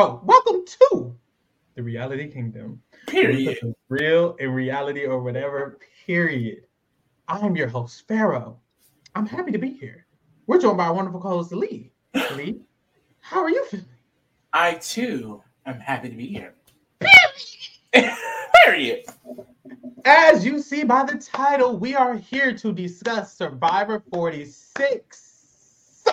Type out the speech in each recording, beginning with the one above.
Oh, welcome to the reality kingdom. Period. Real in reality or whatever. Period. I'm your host, Pharaoh. I'm happy to be here. We're joined by our wonderful co-host, Lee. Lee, how are you feeling? I too am happy to be here. Period. As you see by the title, we are here to discuss Survivor 46.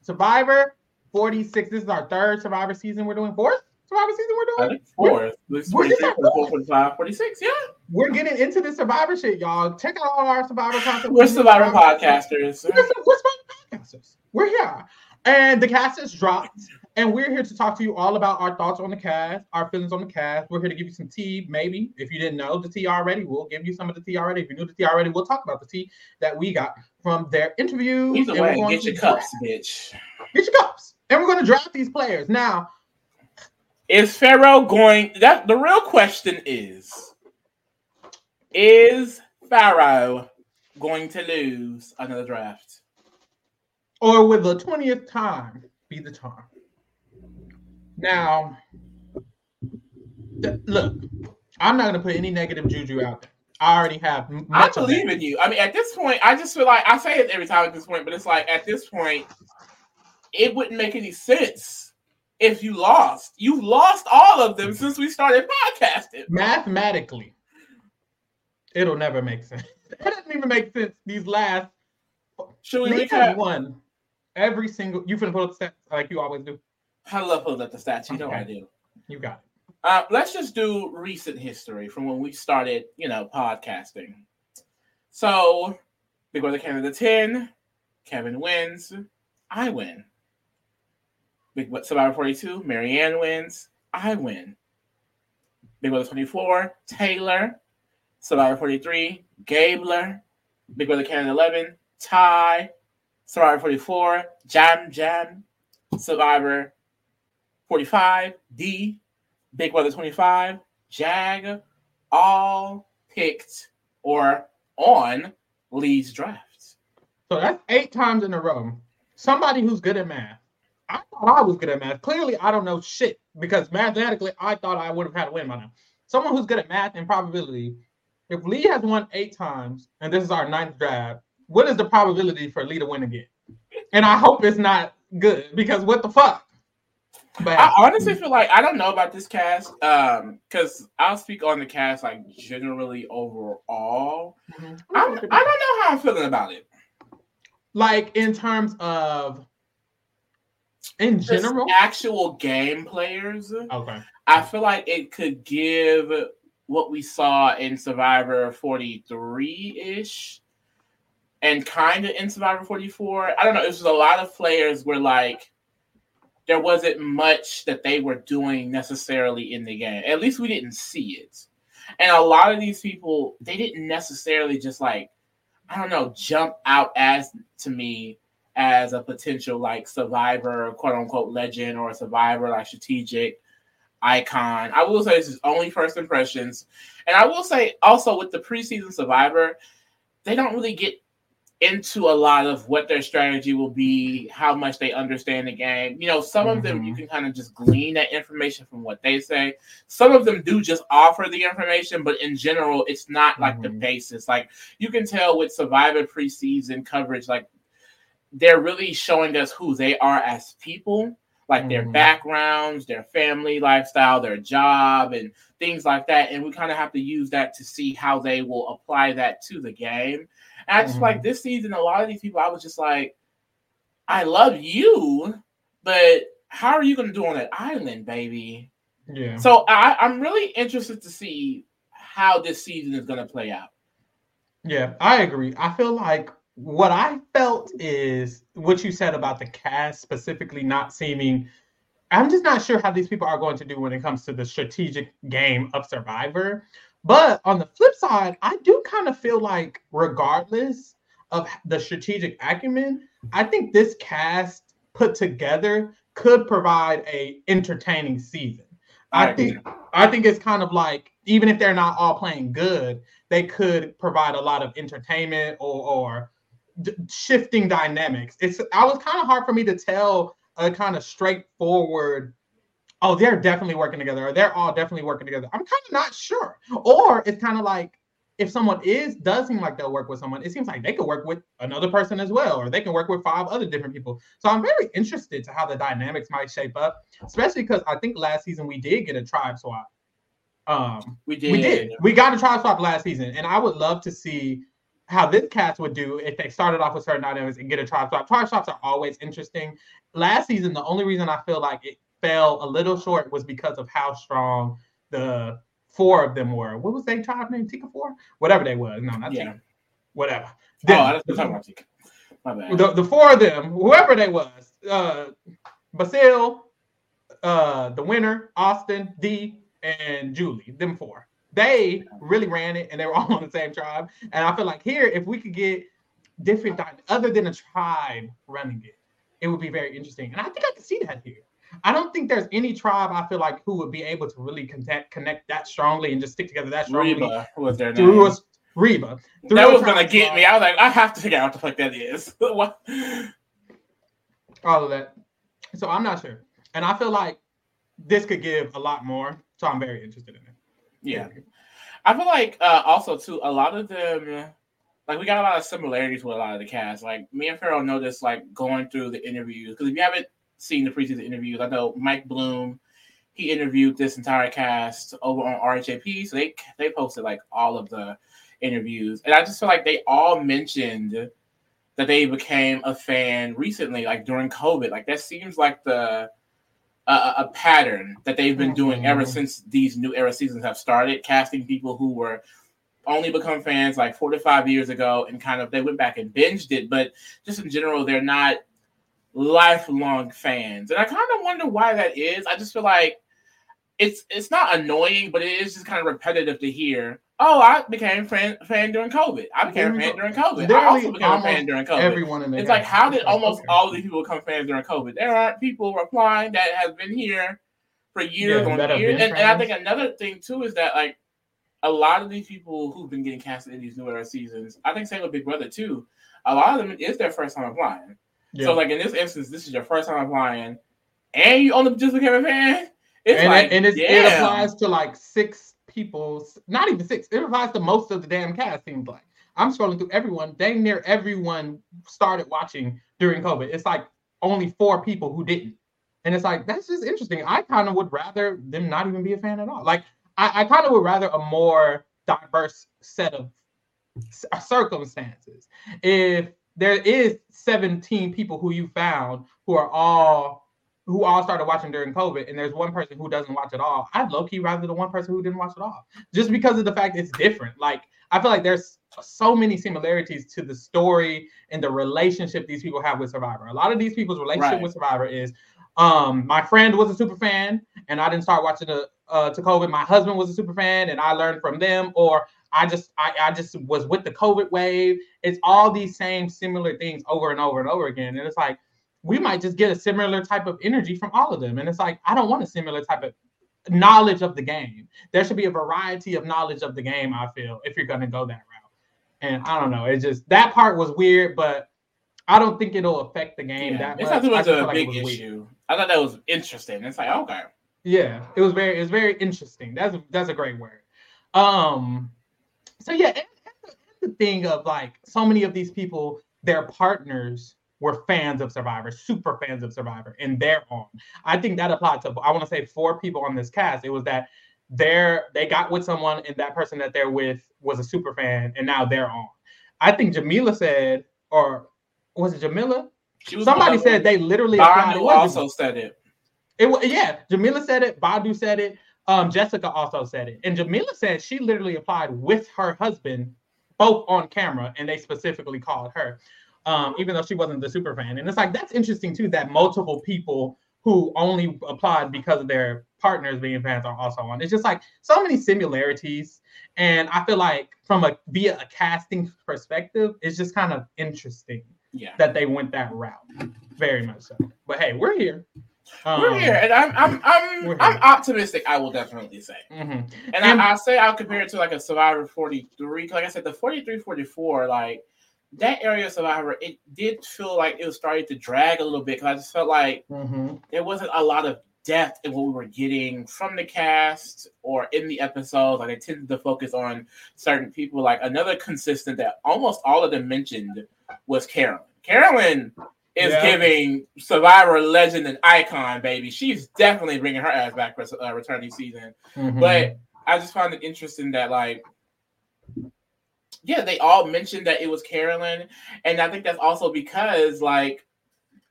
Survivor 46. This is our third Survivor season. We're doing fourth Survivor season. We're doing fourth. We're- 46, 45, 46. Yeah. We're getting into the Survivor shit, y'all. Check out all our Survivor content. We're Survivor podcasters. We're, we're Survivor podcasters. We're here, and the cast has dropped, and we're here to talk to you all about our thoughts on the cast, our feelings on the cast. We're here to give you some tea, maybe if you didn't know the tea already. We'll give you some of the tea already. If you knew the tea already, we'll talk about the tea that we got from their interviews. Either way, get your cups, bitch. Get your cups. And we're going to draft these players. Now, Is Pharaoh going? That the real question is: Is Pharaoh going to lose another draft? or will the 20th time be the time? Now, th- look, I'm not going to put any negative juju out there. I already have. I believe in you. I mean, at this point, I just feel like I say it every time at this point, but it's like at this point, it wouldn't make any sense if you lost. You've lost all of them since we started podcasting. Mathematically, it'll never make sense. It doesn't even make sense. These last. Should we recap? won every single. You finna pull up the stats like you always do. I love pulling up the stats. You know Okay. I do. You got it. Uh, let's just do recent history from when we started, you know, podcasting. So, Big Brother Canada 10, Kevin wins, I win. Big Survivor 42, Maryanne wins, I win. Big Brother 24, Taylor. Survivor 43, Gabler. Big Brother Canada 11, Ty. Survivor 44, Jam Jam. Survivor 45, Dee. Big Brother 25, Jag, all picked or on Lee's draft. So that's eight times in a row. Somebody who's good at math. I thought I was good at math. Clearly, I don't know shit because mathematically, I thought I would have had a win by now. Someone who's good at math and probability. If Lee has won eight times, and this is our ninth draft, what is the probability for Lee to win again? And I hope it's not good because what the fuck? But I honestly feel like I don't know about this cast um because I'll speak on the cast like generally overall. Mhm. I, I don't know how I'm feeling about it. like in terms of in general. actual game players. Okay. I feel like it could give what we saw in Survivor 43 ish and kind of in Survivor 44. I don't know. It was a lot of players were like there wasn't much that they were doing necessarily in the game. At least we didn't see it. And a lot of these people, they didn't necessarily just like, I don't know, jump out as to me as a potential like survivor, quote unquote legend or a survivor like strategic icon. I will say this is only first impressions. And I will say also with the preseason survivor, they don't really get into a lot of what their strategy will be, how much they understand the game. You know, some of them you Mhm. can kind of just glean that information from what they say. Some of them do just offer the information, but in general, it's not like the Mhm. basis. Like you can tell with Survivor preseason coverage, like they're really showing us who they are as people, like their Mhm. backgrounds, their family lifestyle, their job, and things like that. And we kind of have to use that to see how they will apply that to the game. And I just Mhm. like this season, a lot of these people, I was just like, I love you, but how are you going to do on that island, baby? Yeah. So I, I'm really interested to see how this season is going to play out. Yeah, I agree. I feel like what I felt is what you said about the cast specifically not seeming. I'm just not sure how these people are going to do when it comes to the strategic game of Survivor. But on the flip side, I do kind of feel like, regardless of the strategic acumen, I think this cast put together could provide a entertaining season. I, I think I think it's kind of like even if they're not all playing good, they could provide a lot of entertainment or, or d- shifting dynamics. It's I was kind of hard for me to tell a kind of straightforward oh, they're definitely working together, or they're all definitely working together. I'm kind of not sure. Or it's kind of like if someone is does seem like they'll work with someone, it seems like they could work with another person as well, or they can work with five other different people. So I'm very interested to how the dynamics might shape up, especially because I think last season we did get a tribe swap. Um, We did. we did. We got a tribe swap last season, and I would love to see how this cast would do if they started off with certain items and get a tribe swap. Tribe swaps are always interesting. Last season, the only reason I feel like it fell a little short was because of how strong the four of them were. What was their tribe name? Tika Four? Whatever they was. No, not Yeah. Tika. Whatever. Oh, Them. that's what I'm talking about. Tika. My bad. the, the four of them, whoever they was, uh, Basil, uh, the winner, Austin, Dee, and Julie, them four. They really ran it, and they were all on the same tribe. And I feel like here, if we could get different, other than a tribe running it, it would be very interesting. And I think I can see that here. I don't think there's any tribe I feel like who would be able to really connect connect that strongly and just stick together that strongly Reba was their name. through a Reba. through that was gonna get me. I was like, I have to figure out what the fuck that is. what? all of that. So I'm not sure. And I feel like this could give a lot more. So I'm very interested in it. Yeah. I feel like uh, also too a lot of them like we got a lot of similarities with a lot of the cast. Like me and Pharaoh noticed like going through the interviews because if you haven't seen the preseason interviews, I know Mike Bloom he interviewed this entire cast over on RHAP, so they they posted like all of the interviews, and I just feel like they all mentioned that they became a fan recently, like during COVID. Like that seems like the a, a pattern that they've been doing ever Mhm. since these new era seasons have started, casting people who were only become fans like four to five years ago and kind of they went back and binged it, but just in general, they're not lifelong fans. And I kind of wonder why that is. I just feel like it's it's not annoying, but it is just kind of repetitive to hear. Oh, I became fan fan during COVID. I became a fan during COVID. I also became a fan during COVID. Everyone in the It's like, how did almost all of these people become fans during COVID? There aren't people replying that have been here for years Yeah, on years. And, and I think another thing too is that like a lot of these people who've been getting casted in these new era seasons, I think same with Big Brother too. A lot of them is their first time applying. Yeah. So like in this instance, this is your first time applying, and you only just became a fan. It's and like, it, and it's, it applies to like six people, not even six. It applies to most of the damn cast. Seems like I'm scrolling through everyone. Dang near everyone started watching during COVID. It's like only four people who didn't, and it's like that's just interesting. I kind of would rather them not even be a fan at all. Like I, I kind of would rather a more diverse set of c- uh, circumstances. If there is 17 people who you found who are all who all started watching during COVID, and there's one person who doesn't watch at all. I'd low key rather the one person who didn't watch at all, just because of the fact it's different. Like I feel like there's so many similarities to the story and the relationship these people have with Survivor. A lot of these people's relationship Right. with Survivor is, um, my friend was a super fan, and I didn't start watching the uh, to COVID. My husband was a super fan, and I learned from them, or I just I, I just was with the COVID wave. It's all these same similar things over and over and over again, and it's like we might just get a similar type of energy from all of them. And it's like, I don't want a similar type of knowledge of the game. There should be a variety of knowledge of the game, I feel, if you're going to go that route. And I don't know. It just, that part was weird, but I don't think it'll affect the game Yeah, that it's much. not too I much of a like big was weird. issue. I thought that was interesting. It's like okay, Yeah, it was very, it was very interesting. That's that's a great word. Um, so yeah, and, and the thing of like so many of these people, their partners were fans of Survivor, super fans of Survivor, and they're on. I think that applied to I want to say four people on this cast. It was that they're they got with someone, and that person that they're with was a super fan, and now they're on. I think Jamila said, or was it Jamila? Somebody said they literally applied. Bhanu also said it. it was yeah. Jamila said it. Bhanu said it. Um, Jessica also said it, and Jamila said she literally applied with her husband, both on camera, and they specifically called her, um, even though she wasn't the super fan. And it's like that's interesting too that multiple people who only applied because of their partners being fans are also on. It's just like so many similarities, and I feel like from a via a casting perspective, it's just kind of interesting Yeah, that they went that route. Very much so. But hey, we're here. we're Um, here, and I'm I'm I'm I'm optimistic. I will definitely say. mhm. And, And- I, I say I'll compare it to like a Survivor 43. Like I said, the 43, 44, like that area of Survivor, it did feel like it was starting to drag a little bit because I just felt like Mm-hmm. there wasn't a lot of depth in what we were getting from the cast or in the episodes. Like they tended to focus on certain people. Like another consistent that almost all of them mentioned was Carolyn. Carolyn is yeah. giving Survivor legend and icon, baby. She's definitely bringing her ass back for uh, returning season. Mm-hmm. But I just found it interesting that like yeah, they all mentioned that it was Carolyn, and I think that's also because like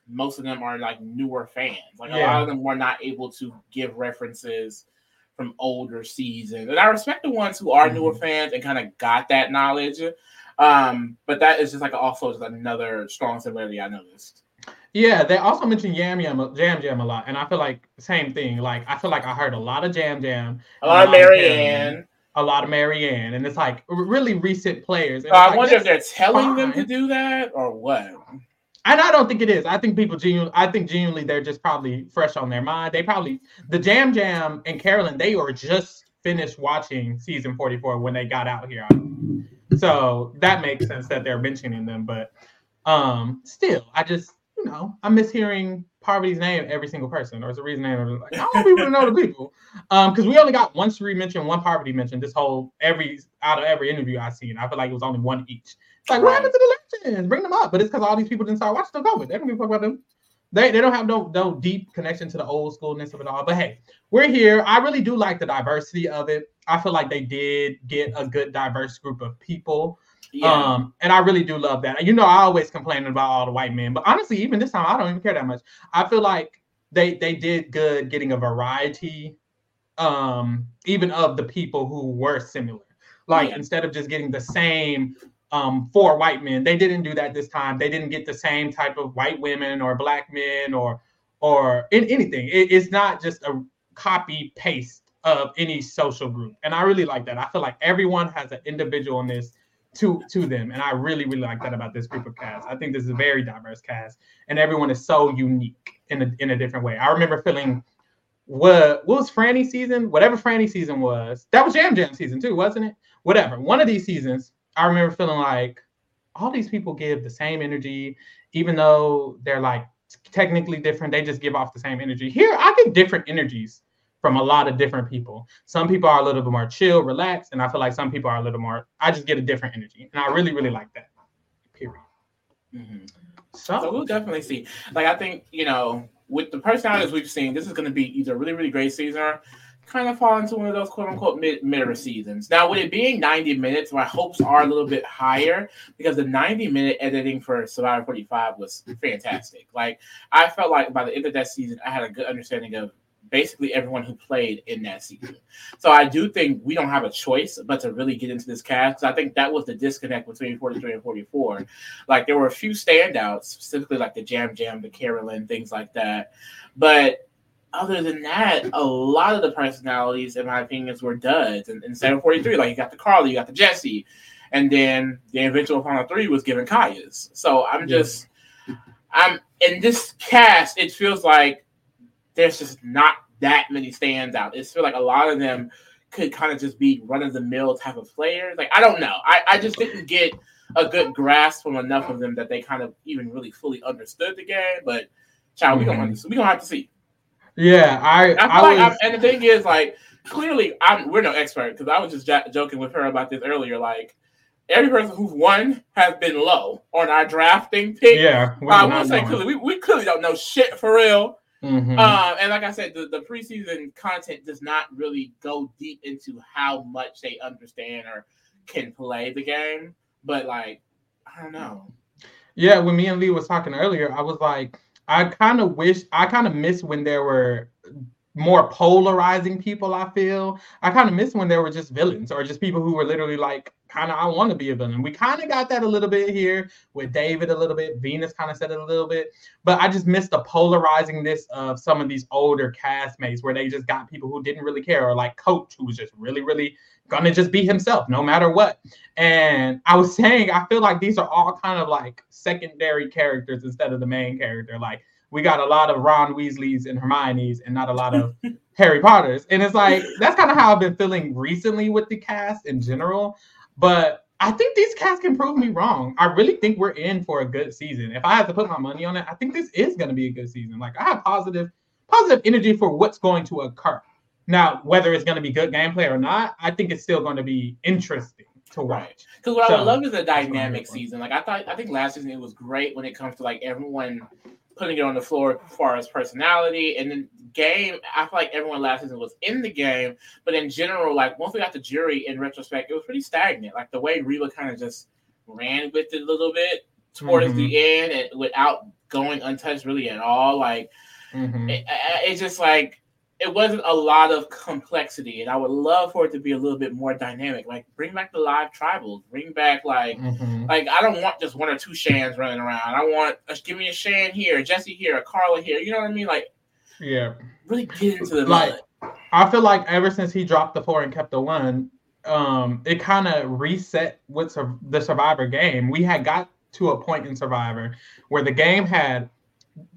most of them are like newer fans. Like yeah. a lot of them were not able to give references from older seasons, and I respect the ones who are mm-hmm. newer fans and kind of got that knowledge. Um, but that is just like also just another strong similarity I noticed. Yeah, they also mentioned Yam Yam Jam Jam a lot, and I feel like same thing. Like I feel like I heard a lot of Jam Jam, a lot of Maryanne, a lot of Maryanne, and it's like really recent players. Uh, I like, wonder if they're telling fine. them to do that or what. And I don't think it is. I think people genuinely, I think genuinely they're just probably fresh on their mind. They probably the Jam Jam and Carolyn, they were just finished watching season 44 when they got out here. So that makes sense that they're mentioning them, but um still, I just you know, I miss hearing Parvati's name every single person, or it's a reason name. Like, I want people to know the people, um, because we only got one Cirie mention, one Parvati mention. This whole every out of every interview I seen, I feel like it was only one each. It's like, right. what happened to the legends? Bring them up, but it's because all these people didn't start watching the COVID. They don't give a fuck about them. They, they don't have no no deep connection to the old schoolness of it all. But hey, we're here. I really do like the diversity of it. I feel like they did get a good diverse group of people. Yeah. Um, and I really do love that. You know, I always complain about all the white men, but honestly, even this time, I don't even care that much. I feel like they they did good getting a variety, um, even of the people who were similar. Like yeah. instead of just getting the same um, four white men, they didn't do that this time. They didn't get the same type of white women or black men or or in anything. It, it's not just a copy paste of any social group, and I really like that. I feel like everyone has an individualness to to them. And i really really like that about this group of cast i think this is a very diverse cast and everyone is so unique in a, in a different way. I remember feeling what what was Frannie season? Whatever Frannie season was that was jam jam season too wasn't it? Whatever. One of these seasons i remember feeling like all these people give the same energy even though they're like technically different they just give off the same energy. Here i get different energies from a lot of different people. Some people are a little bit more chill, relaxed, and I feel like some people are a little more. I just get a different energy, and I really, really like that. Period. Mm-hmm. So, so, we'll definitely see. Like I think you know, with the personalities we've seen, this is going to be either a really, really great season or kind of fall into one of those quote unquote mid mirror seasons. Now, with it being 90 minutes, my hopes are a little bit higher because the 90 minute editing for Survivor 45 was fantastic. Like I felt like by the end of that season, I had a good understanding of basically everyone who played in that season. So I do think we don't have a choice but to really get into this cast. I think that was the disconnect between 43 and 44. Like there were a few standouts, specifically like the Jam Jam, the Carolyn, things like that. But other than that, a lot of the personalities, in my opinion, were duds. And in 743, like you got the Carly, you got the Jesse, and then the eventual final three was given Kaya's. So I'm just, I'm in this cast. It feels like there's just not that many stands out. It feels like a lot of them could kind of just be run of the mill type of players. Like I don't know. I, I just didn't get a good grasp from enough of them that they kind of even really fully understood the game. But child, mm-hmm. we don't we don't have to see. Yeah, I. I, I like was... and the thing is, like, clearly, I'm we're no expert because I was just j- joking with her about this earlier. Like, every person who's won has been low on our drafting pick. Yeah, I will say clearly, we, we clearly don't know shit for real. Mm-hmm. Um, and like I said, the, the preseason content does not really go deep into how much they understand or can play the game. But like, I don't know. Yeah, when me and Lee was talking earlier, I was like, I kind of wish, I kind of miss when there were more polarizing people. I feel I kind of miss when there were just villains or just people who were literally like, kind of, I want to be a villain. We kind of got that a little bit here with David, a little bit. Venus kind of said it a little bit, but I just missed the polarizing-ness of some of these older castmates where they just got people who didn't really care, or like Coach, who was just really, really gonna just be himself no matter what. And I was saying, I feel like these are all kind of like secondary characters instead of the main character. Like we got a lot of Ron Weasleys and Hermione's and not a lot of Harry Potters. And it's like that's kind of how I've been feeling recently with the cast in general. But I think these casts can prove me wrong. I really think we're in for a good season. If I had to put my money on it, I think this is going to be a good season. Like I have positive positive energy for what's going to occur. Now, whether it's going to be good gameplay or not, I think it's still going to be interesting to watch. Because what so, I would love is a dynamic season. Like I thought, I think last season it was great when it comes to like everyone putting it on the floor as far as personality and then game. I feel like everyone last season was in the game, but in general, like once we got the jury in retrospect, it was pretty stagnant. Like the way Reba kind of just ran with it a little bit towards mm-hmm. the end and without going untouched really at all. Like mm-hmm. it, it's just like it wasn't a lot of complexity, and I would love for it to be a little bit more dynamic. Like bring back the live tribals, bring back like mm-hmm. like I don't want just one or two Shans running around. I want uh, give me a Shan here, Jesse here, a Karla here. You know what I mean? Like yeah, really get into the like. I feel like ever since he dropped the four and kept the one, um, it kind of reset with the Survivor game. We had got to a point in Survivor where the game had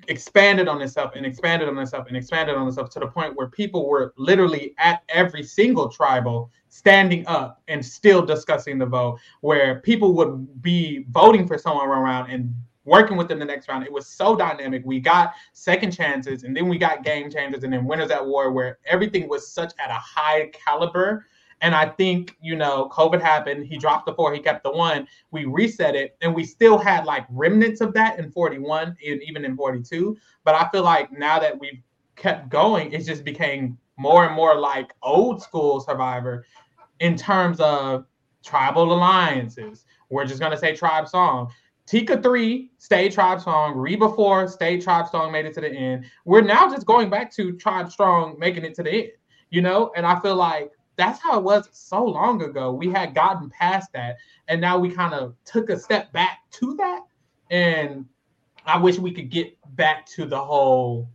expanded on itself and expanded on itself and expanded on itself to the point where people were literally at every single tribal standing up and still discussing the vote where people would be voting for someone around and working with them the next round. It was so dynamic. We got second chances and then we got game changers and then winners at war where everything was such at a high caliber and I think, you know, COVID happened. He dropped the four, he kept the one. We reset it, and we still had like remnants of that in 41 and even in 42. But I feel like now that we've kept going, it just became more and more like old school Survivor in terms of tribal alliances. We're just gonna say tribe song. Tika 3 Stay tribe song. Reba 4 Stay tribe song, made it to the end. We're now just going back to tribe strong, making it to the end, you know? And I feel like that's how it was so long ago. We had gotten past that, and now we kind of took a step back to that. And I wish we could get back to the whole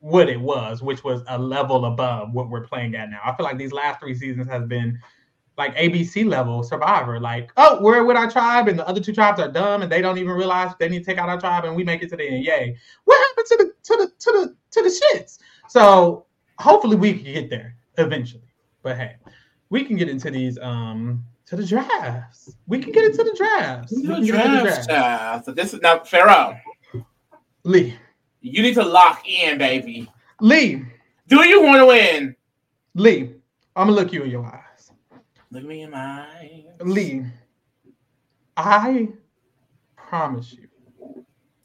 what it was, which was a level above what we're playing at now. I feel like these last three seasons has been like ABC level Survivor. Like, oh, we're with our tribe, and the other two tribes are dumb, and they don't even realize they need to take out our tribe, and we make it to the end. Yay! What happened to the to the to the to the shits? So hopefully we can get there eventually. But hey, we can get into these um to the drafts. We can get into the drafts. The drafts. drafts. So this is now Pharaoh. Lee. You need to lock in, baby. Lee. Do you want to win? Lee, I'm gonna look you in your eyes. Look me in my eyes. Lee, I promise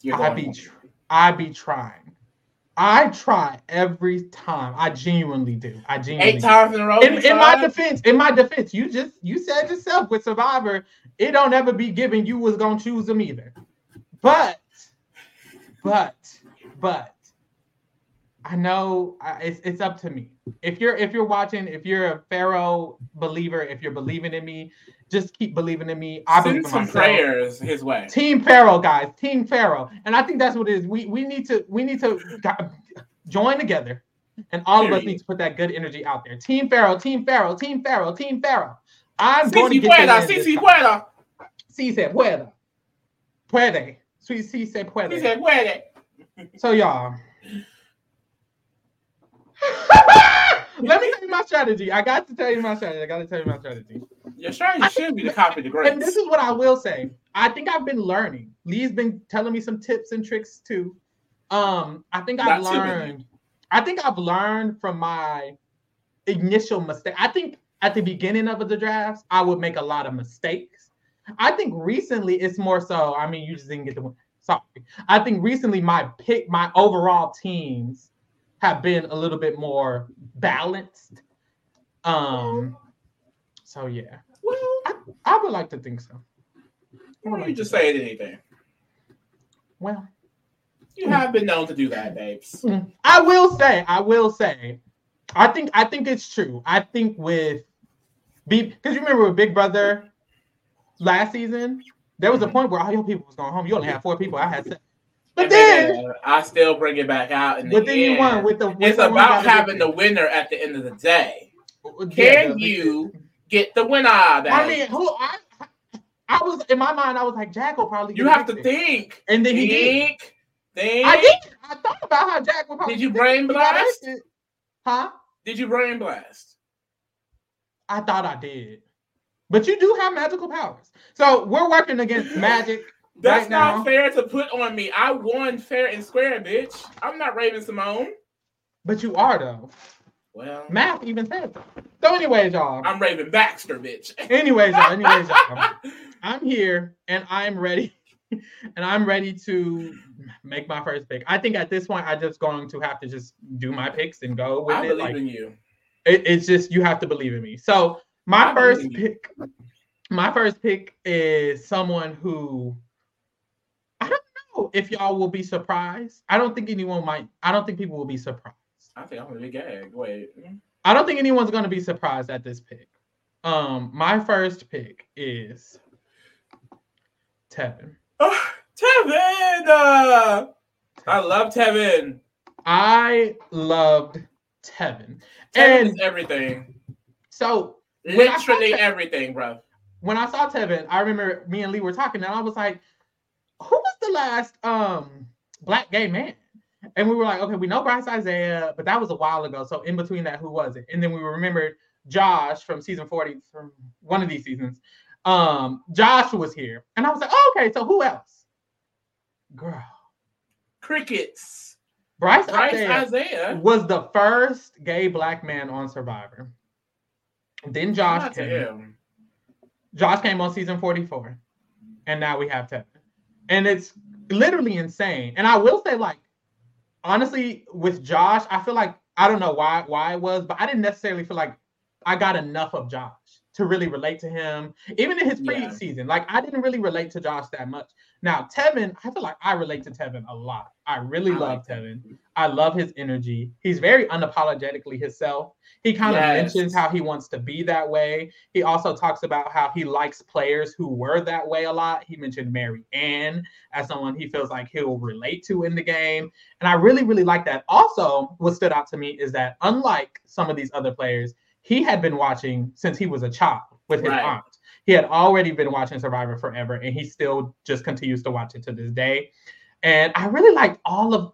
you, I be I be trying I try every time. I genuinely do. I genuinely eight times in a row. In, in my defense, in my defense, you just you said yourself with Survivor, it don't ever be given you was gonna choose them either. But, but, but, I know I, it's it's up to me. If you're if you're watching, if you're a Pharaoh believer, if you're believing in me, just keep believing in me. I Send believe some prayers his way. Team Pharaoh, guys. Team Pharaoh. And I think that's what it is. We we need to we need to join together. And all Period. of us need to put that good energy out there. Team Pharaoh, Team Pharaoh, Team Pharaoh, Team Pharaoh. I'm going to get pueda, si si pueda. Si se pueda. Puede. Si, si se puede. Si se puede. So y'all. Let me tell you my strategy. I got to tell you my strategy. I got to tell you my strategy. Your strategy should be to copy the greats. And this is what I will say. I think I've been learning. Lee's been telling me some tips and tricks too. Um, I think I've Not learned. I think I've learned from my initial mistake. I think at the beginning of the drafts, I would make a lot of mistakes. I think recently it's more so. I mean, you just didn't get the one. Sorry. I think recently my pick, my overall teams have been a little bit more balanced. Um, so yeah. Well, I, I would like to think so. Why don't you just say anything? Well, you have been known to do that, babes. Mm. I will say, I will say, I think I think it's true. I think with because you remember with Big Brother last season, there was a mm-hmm. point where all your people was going home. You only had four people. I had seven. But then, I still bring it back out. In the but then end. you won with the. With it's the about having the winner at the end of the day. Yeah, Can you get the winner? Back? I mean, who I, I was in my mind. I was like, Jack will probably. You have to think, and then think, he did. Think. I did. I thought about how Jack would probably. Did you brain blast? Huh? Did you brain blast? I thought I did. But you do have magical powers. So we're working against magic that's right not now. fair to put on me. I won fair and square, bitch. I'm not Raven-Symoné. But you are though. Well, Math even says so. So, anyways, y'all. I'm Raven Baxter, bitch. Anyways, y'all. Anyways, y'all. I'm here and I'm ready. And I'm ready to make my first pick. I think at this point, I'm just going to have to just do my picks and go with I it. I believe Like in you. it, it's just you have to believe in me. So my I first pick, my first pick is someone who I don't know if y'all will be surprised. I don't think anyone might. I don't think people will be surprised. I think I'm gonna be gagged. Wait. I don't think anyone's to be surprised at this pick. Um, my first pick is Tevin. Oh, Tevin! Uh, I love Tevin. I loved Tevin, Tevin and is everything. so Literally saw Te- everything, bro. when I saw Tevin, I remember me and Lee were talking, and I was like, "Who was the last um black gay man?" And we were like, "Okay, we know Brice Izyah, but that was a while ago. So in between that, who was it?" And then we remembered Josh from season forty, from one of these seasons. Um, Josh was here, and I was like, oh, "Okay, so who else?" Girl, Crickets. Brice, Brice Izyah Izyah. was the first gay black man on Survivor. Then Josh came. Josh came on season 44. And now we have Tevin. And it's literally insane. And I will say, like, honestly, with Josh, I feel like I don't know why why it was, but I didn't necessarily feel like I got enough of Josh to really relate to him. Even in his Yeah. preseason, like I didn't really relate to Josh that much. Now, Tevin, I feel like I relate to Tevin a lot. I really I love like Tevin. I love his energy. He's very unapologetically himself. He kind of Yes. mentions how he wants to be that way. He also talks about how he likes players who were that way a lot. He mentioned Mary Ann as someone he feels like he'll relate to in the game. And I really, really like that. Also, what stood out to me is that unlike some of these other players, he had been watching since he was a child with his Right. aunt. He had already been watching Survivor forever, and he still just continues to watch it to this day. And I really liked all of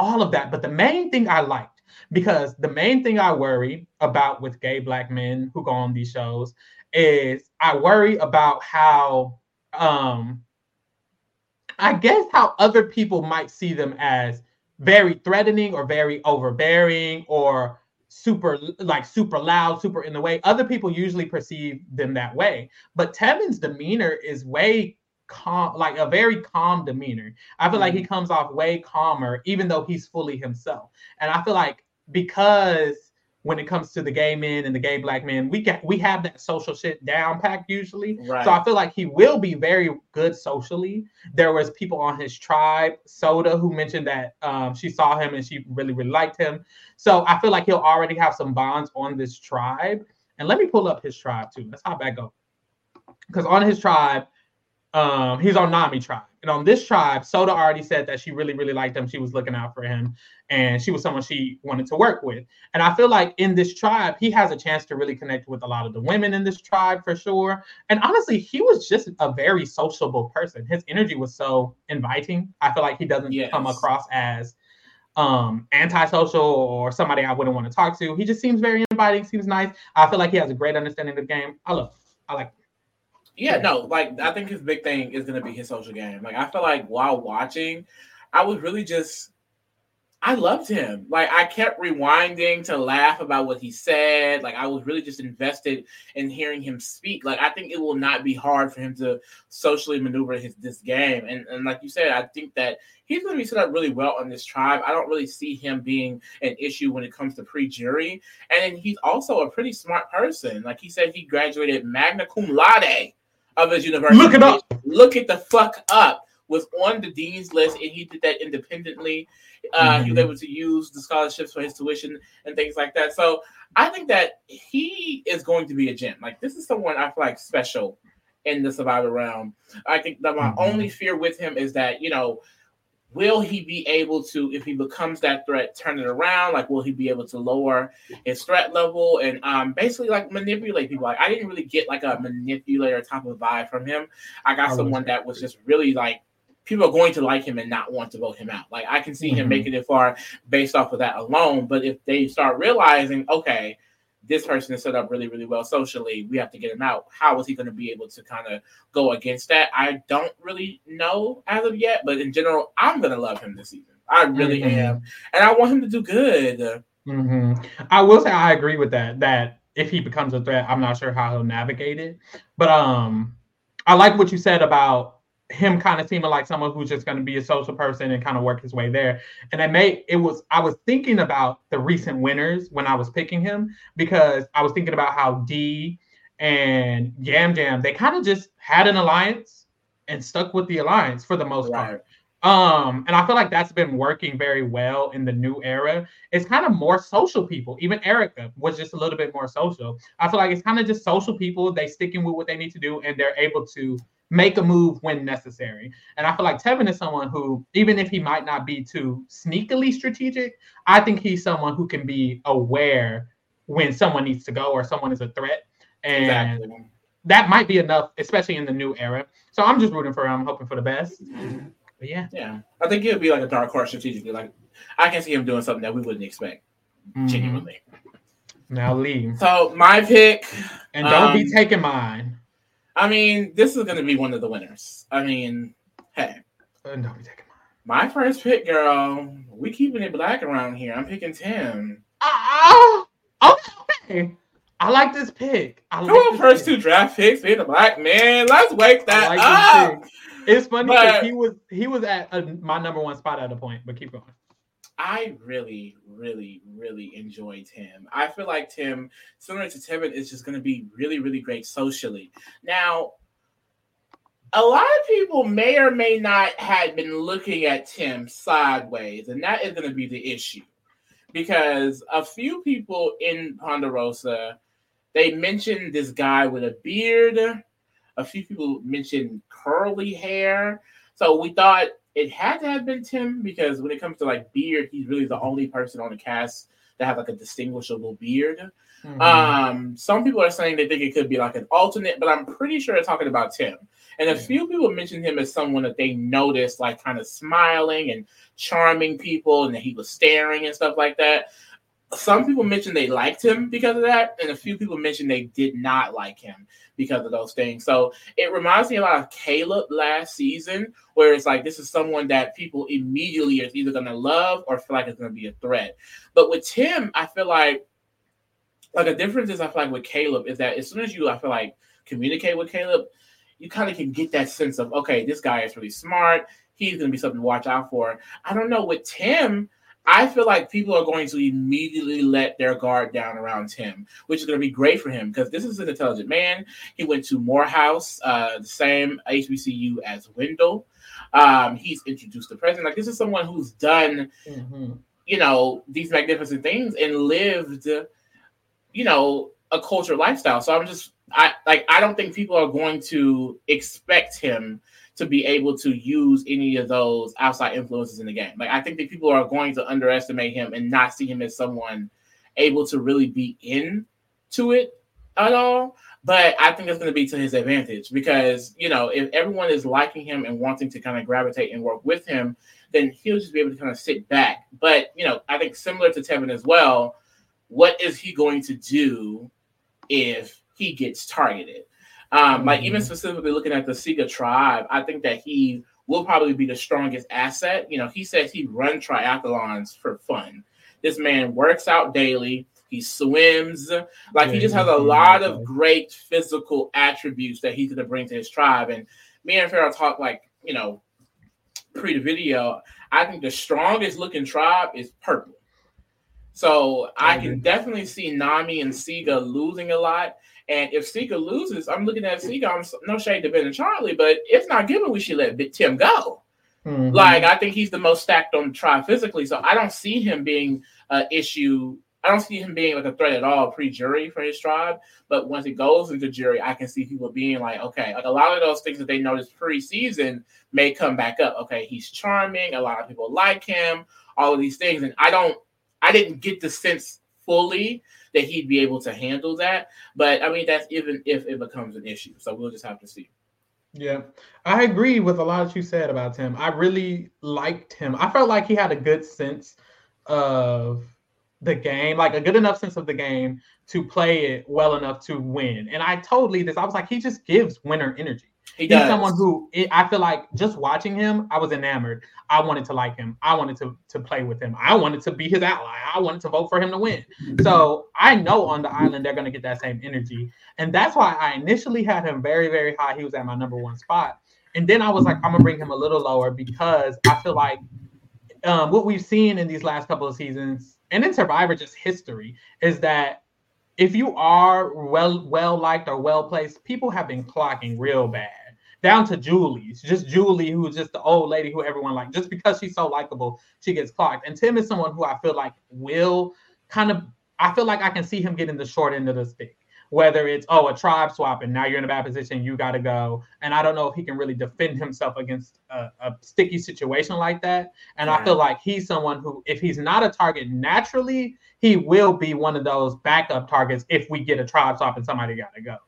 all of that. But the main thing I liked, because the main thing I worry about with gay black men who go on these shows is I worry about how um I guess how other people might see them as very threatening or very overbearing or super like super loud, super in the way. Other people usually perceive them that way. But Tevin's demeanor is way calm, like a very calm demeanor. I feel like he mm. comes off way calmer, even though he's fully himself. And I feel like because when it comes to the gay men and the gay black men, we get we have that social shit down packed usually. Right. So I feel like he will be very good socially. There was people on his tribe, Soda, who mentioned that um, she saw him and she really really liked him. So I feel like he'll already have some bonds on this tribe. And let me pull up his tribe too. Let's hop back up because on his tribe, um, he's on Nami tribe, and on this tribe, Soda already said that she really really liked him. She was looking out for him, and she was someone she wanted to work with. And I feel like in this tribe, he has a chance to really connect with a lot of the women in this tribe for sure. And honestly, he was just a very sociable person. His energy was so inviting. I feel like he doesn't Yes. come across as um antisocial or somebody I wouldn't want to talk to. He just seems very inviting, seems nice. I feel like he has a great understanding of the game. I love him. I like him. Yeah, no, like I think his big thing is gonna be his social game. Like I feel like while watching, I was really just I loved him. Like I kept rewinding to laugh about what he said. Like I was really just invested in hearing him speak. Like I think it will not be hard for him to socially maneuver his this game. And and like you said, I think that he's going to be set up really well on this tribe. I don't really see him being an issue when it comes to pre-jury. And then he's also a pretty smart person. Like he said, he graduated magna cum laude of his university. Look it up. Look it the fuck up. Was on the dean's list, and he did that independently. Uh, He was Mhm. able to use the scholarships for his tuition and things like that. So I think that he is going to be a gem. Like this is someone I feel like special in the survivor realm. I think that my Mhm. only fear with him is that you know, will he be able to, if he becomes that threat, turn it around? Like, will he be able to lower his threat level and um, basically like manipulate people? Like, I didn't really get like a manipulator type of vibe from him. I got I someone that was just really like people are going to like him and not want to vote him out. Like I can see him Mhm. making it far based off of that alone. But if they start realizing, okay, this person is set up really, really well socially, we have to get him out. How is he going to be able to kind of go against that? I don't really know as of yet, but in general, I'm going to love him this season. I really Mhm. am, and I want him to do good. Mm-hmm. I will say I agree with that. That if he becomes a threat, I'm not sure how he'll navigate it. But um, I like what you said about him kind of seeming like someone who's just going to be a social person and kind of work his way there. And I may it was I was thinking about the recent winners when I was picking him because I was thinking about how Dee and Yam Jam they kind of just had an alliance and stuck with the alliance for the most right. part. Um, and I feel like that's been working very well in the new era. It's kind of more social people. Even Erika was just a little bit more social. I feel like it's kind of just social people. They sticking with what they need to do, and they're able to make a move when necessary. And I feel like Tevin is someone who, even if he might not be too sneakily strategic, I think he's someone who can be aware when someone needs to go or someone is a threat. And exactly. that might be enough, especially in the new era. So I'm just rooting for him, hoping for the best. But yeah. Yeah. I think it would be like a dark horse strategically. Like I can see him doing something that we wouldn't expect. Mm-hmm. Genuinely. Now leave. So my pick. And don't um, be taking mine. I mean, this is gonna be one of the winners. I mean, hey. Uh, don't taking mine. My first pick, girl. We keeping it black around here. I'm picking Tim. Uh, okay. I like this pick. I like Come on, first pick. two draft picks being a black man. Let's wake that like up. It's funny because he was he was at a, my number one spot at a point, but keep going. I really, really, really enjoy Tim. I feel like Tim, similar to Tevin, is just going to be really, really great socially. Now, a lot of people may or may not have been looking at Tim sideways, and that is going to be the issue because a few people in Ponderosa they mentioned this guy with a beard. A few people mentioned curly hair. So we thought it had to have been Tim because when it comes to like beard, he's really the only person on the cast that have like a distinguishable beard. Mm-hmm. Um, some people are saying they think it could be like an alternate, but I'm pretty sure they're talking about Tim. And a yeah. few people mentioned him as someone that they noticed like kind of smiling and charming people, and that he was staring and stuff like that some people mentioned they liked him because of that, and a few people mentioned they did not like him because of those things. So it reminds me a lot of Caleb last season, where it's like this is someone that people immediately is either gonna love or feel like it's gonna be a threat. But with Tim, I feel like like a difference is I feel like with Caleb is that as soon as you I feel like communicate with Caleb, you kind of can get that sense of okay, this guy is really smart. He's gonna be something to watch out for. I don't know with Tim. I feel like people are going to immediately let their guard down around him, which is going to be great for him because this is an intelligent man. He went to Morehouse, uh, the same HBCU as Wendell. Um, he's introduced the president. Like this is someone who's done, mm-hmm. you know, these magnificent things and lived, you know, a culture lifestyle. So I'm just, I like, I don't think people are going to expect him to be able to use any of those outside influences in the game. Like I think that people are going to underestimate him and not see him as someone able to really be in to it at all. But I think it's going to be to his advantage because you know if everyone is liking him and wanting to kind of gravitate and work with him, then he'll just be able to kind of sit back. But you know, I think similar to Tevin as well. What is he going to do if he gets targeted? Um, like even mm-hmm. specifically looking at the Siga tribe, I think that he will probably be the strongest asset. You know, he says he run triathlons for fun. This man works out daily. He swims. Like yeah, he just has a lot of great physical attributes that he's going to bring to his tribe. And me and Pharaoh talk like, you know, pre the video. I think the strongest looking tribe is purple. So I can definitely see Nami and Siga losing a lot. And if Siga loses, I'm looking at Siga. I'm no shade to Ben and Charlie, but it's not given we should let Tim go. Mm-hmm. Like I think he's the most stacked on the tribe physically, so I don't see him being an issue. I don't see him being like a threat at all pre-jury for his tribe. But once it goes into jury, I can see people being like, okay, like a lot of those things that they noticed pre-season may come back up. Okay, he's charming. A lot of people like him. All of these things, and I don't. I didn't get the sense fully that he'd be able to handle that. But I mean, that's even if it becomes an issue. So we'll just have to see. Yeah, I agree with a lot that you said about him. I really liked him. I felt like he had a good sense of the game, like a good enough sense of the game to play it well enough to win. And I totally this. I was like, he just gives winner energy. He He's does. someone who it, I feel like just watching him, I was enamored. I wanted to like him. I wanted to to play with him. I wanted to be his ally. I wanted to vote for him to win. So I know on the island they're going to get that same energy, and that's why I initially had him very very high. He was at my number one spot, and then I was like, I'm gonna bring him a little lower because I feel like um, what we've seen in these last couple of seasons and in Survivor, just history, is that if you are well well liked or well placed, people have been clocking real bad. Down to Julie's, just Julie, who's just the old lady who everyone like, just because she's so likable, she gets clocked. And Tim is someone who I feel like will kind of, I feel like I can see him getting the short end of the stick. Whether it's oh a tribe swap and now you're in a bad position you got to go. And i don't know if he can really defend himself against a, a sticky situation like that. And i feel like he's someone who if he's not a target naturally he will be one of those backup targets if we get a tribe swap and somebody got to go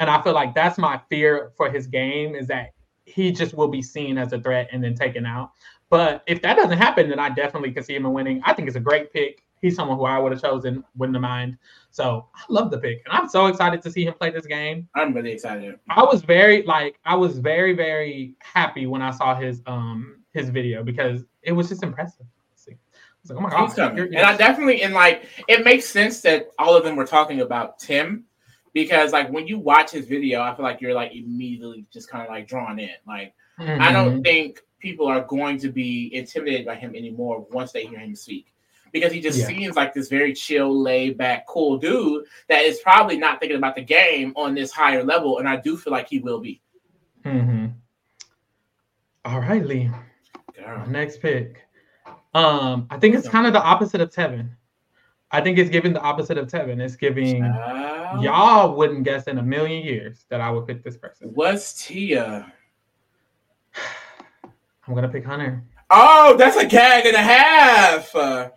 and i feel like that's my fear for his game is that he just will be seen as a threat and then taken out but if that doesn't happen then i definitely can see him winning i think it's a great pick he's someone who I would have chosen, wouldn't have mind. So I love the pick, and I'm so excited to see him play this game. I'm really excited. I was very like I was very very happy when I saw his um his video because it was just impressive. I was like, oh my god, he's coming. and I definitely and like it makes sense that all of them were talking about Tim because like when you watch his video, I feel like you're like immediately just kind of like drawn in. Like mm-hmm. I don't think people are going to be intimidated by him anymore once they hear him speak because he just yeah. seems like this very chill, laid back, cool dude that is probably not thinking about the game on this higher level. And I do feel like he will be. Mm-hmm. All right, Lee. Next pick. Um, I think it's kind of the opposite of Tevin. I think it's giving the opposite of Tevin. It's giving y'all wouldn't guess in a million years that I would pick this person. What's Tia? I'm gonna pick Hunter. Oh, that's a gag and a half.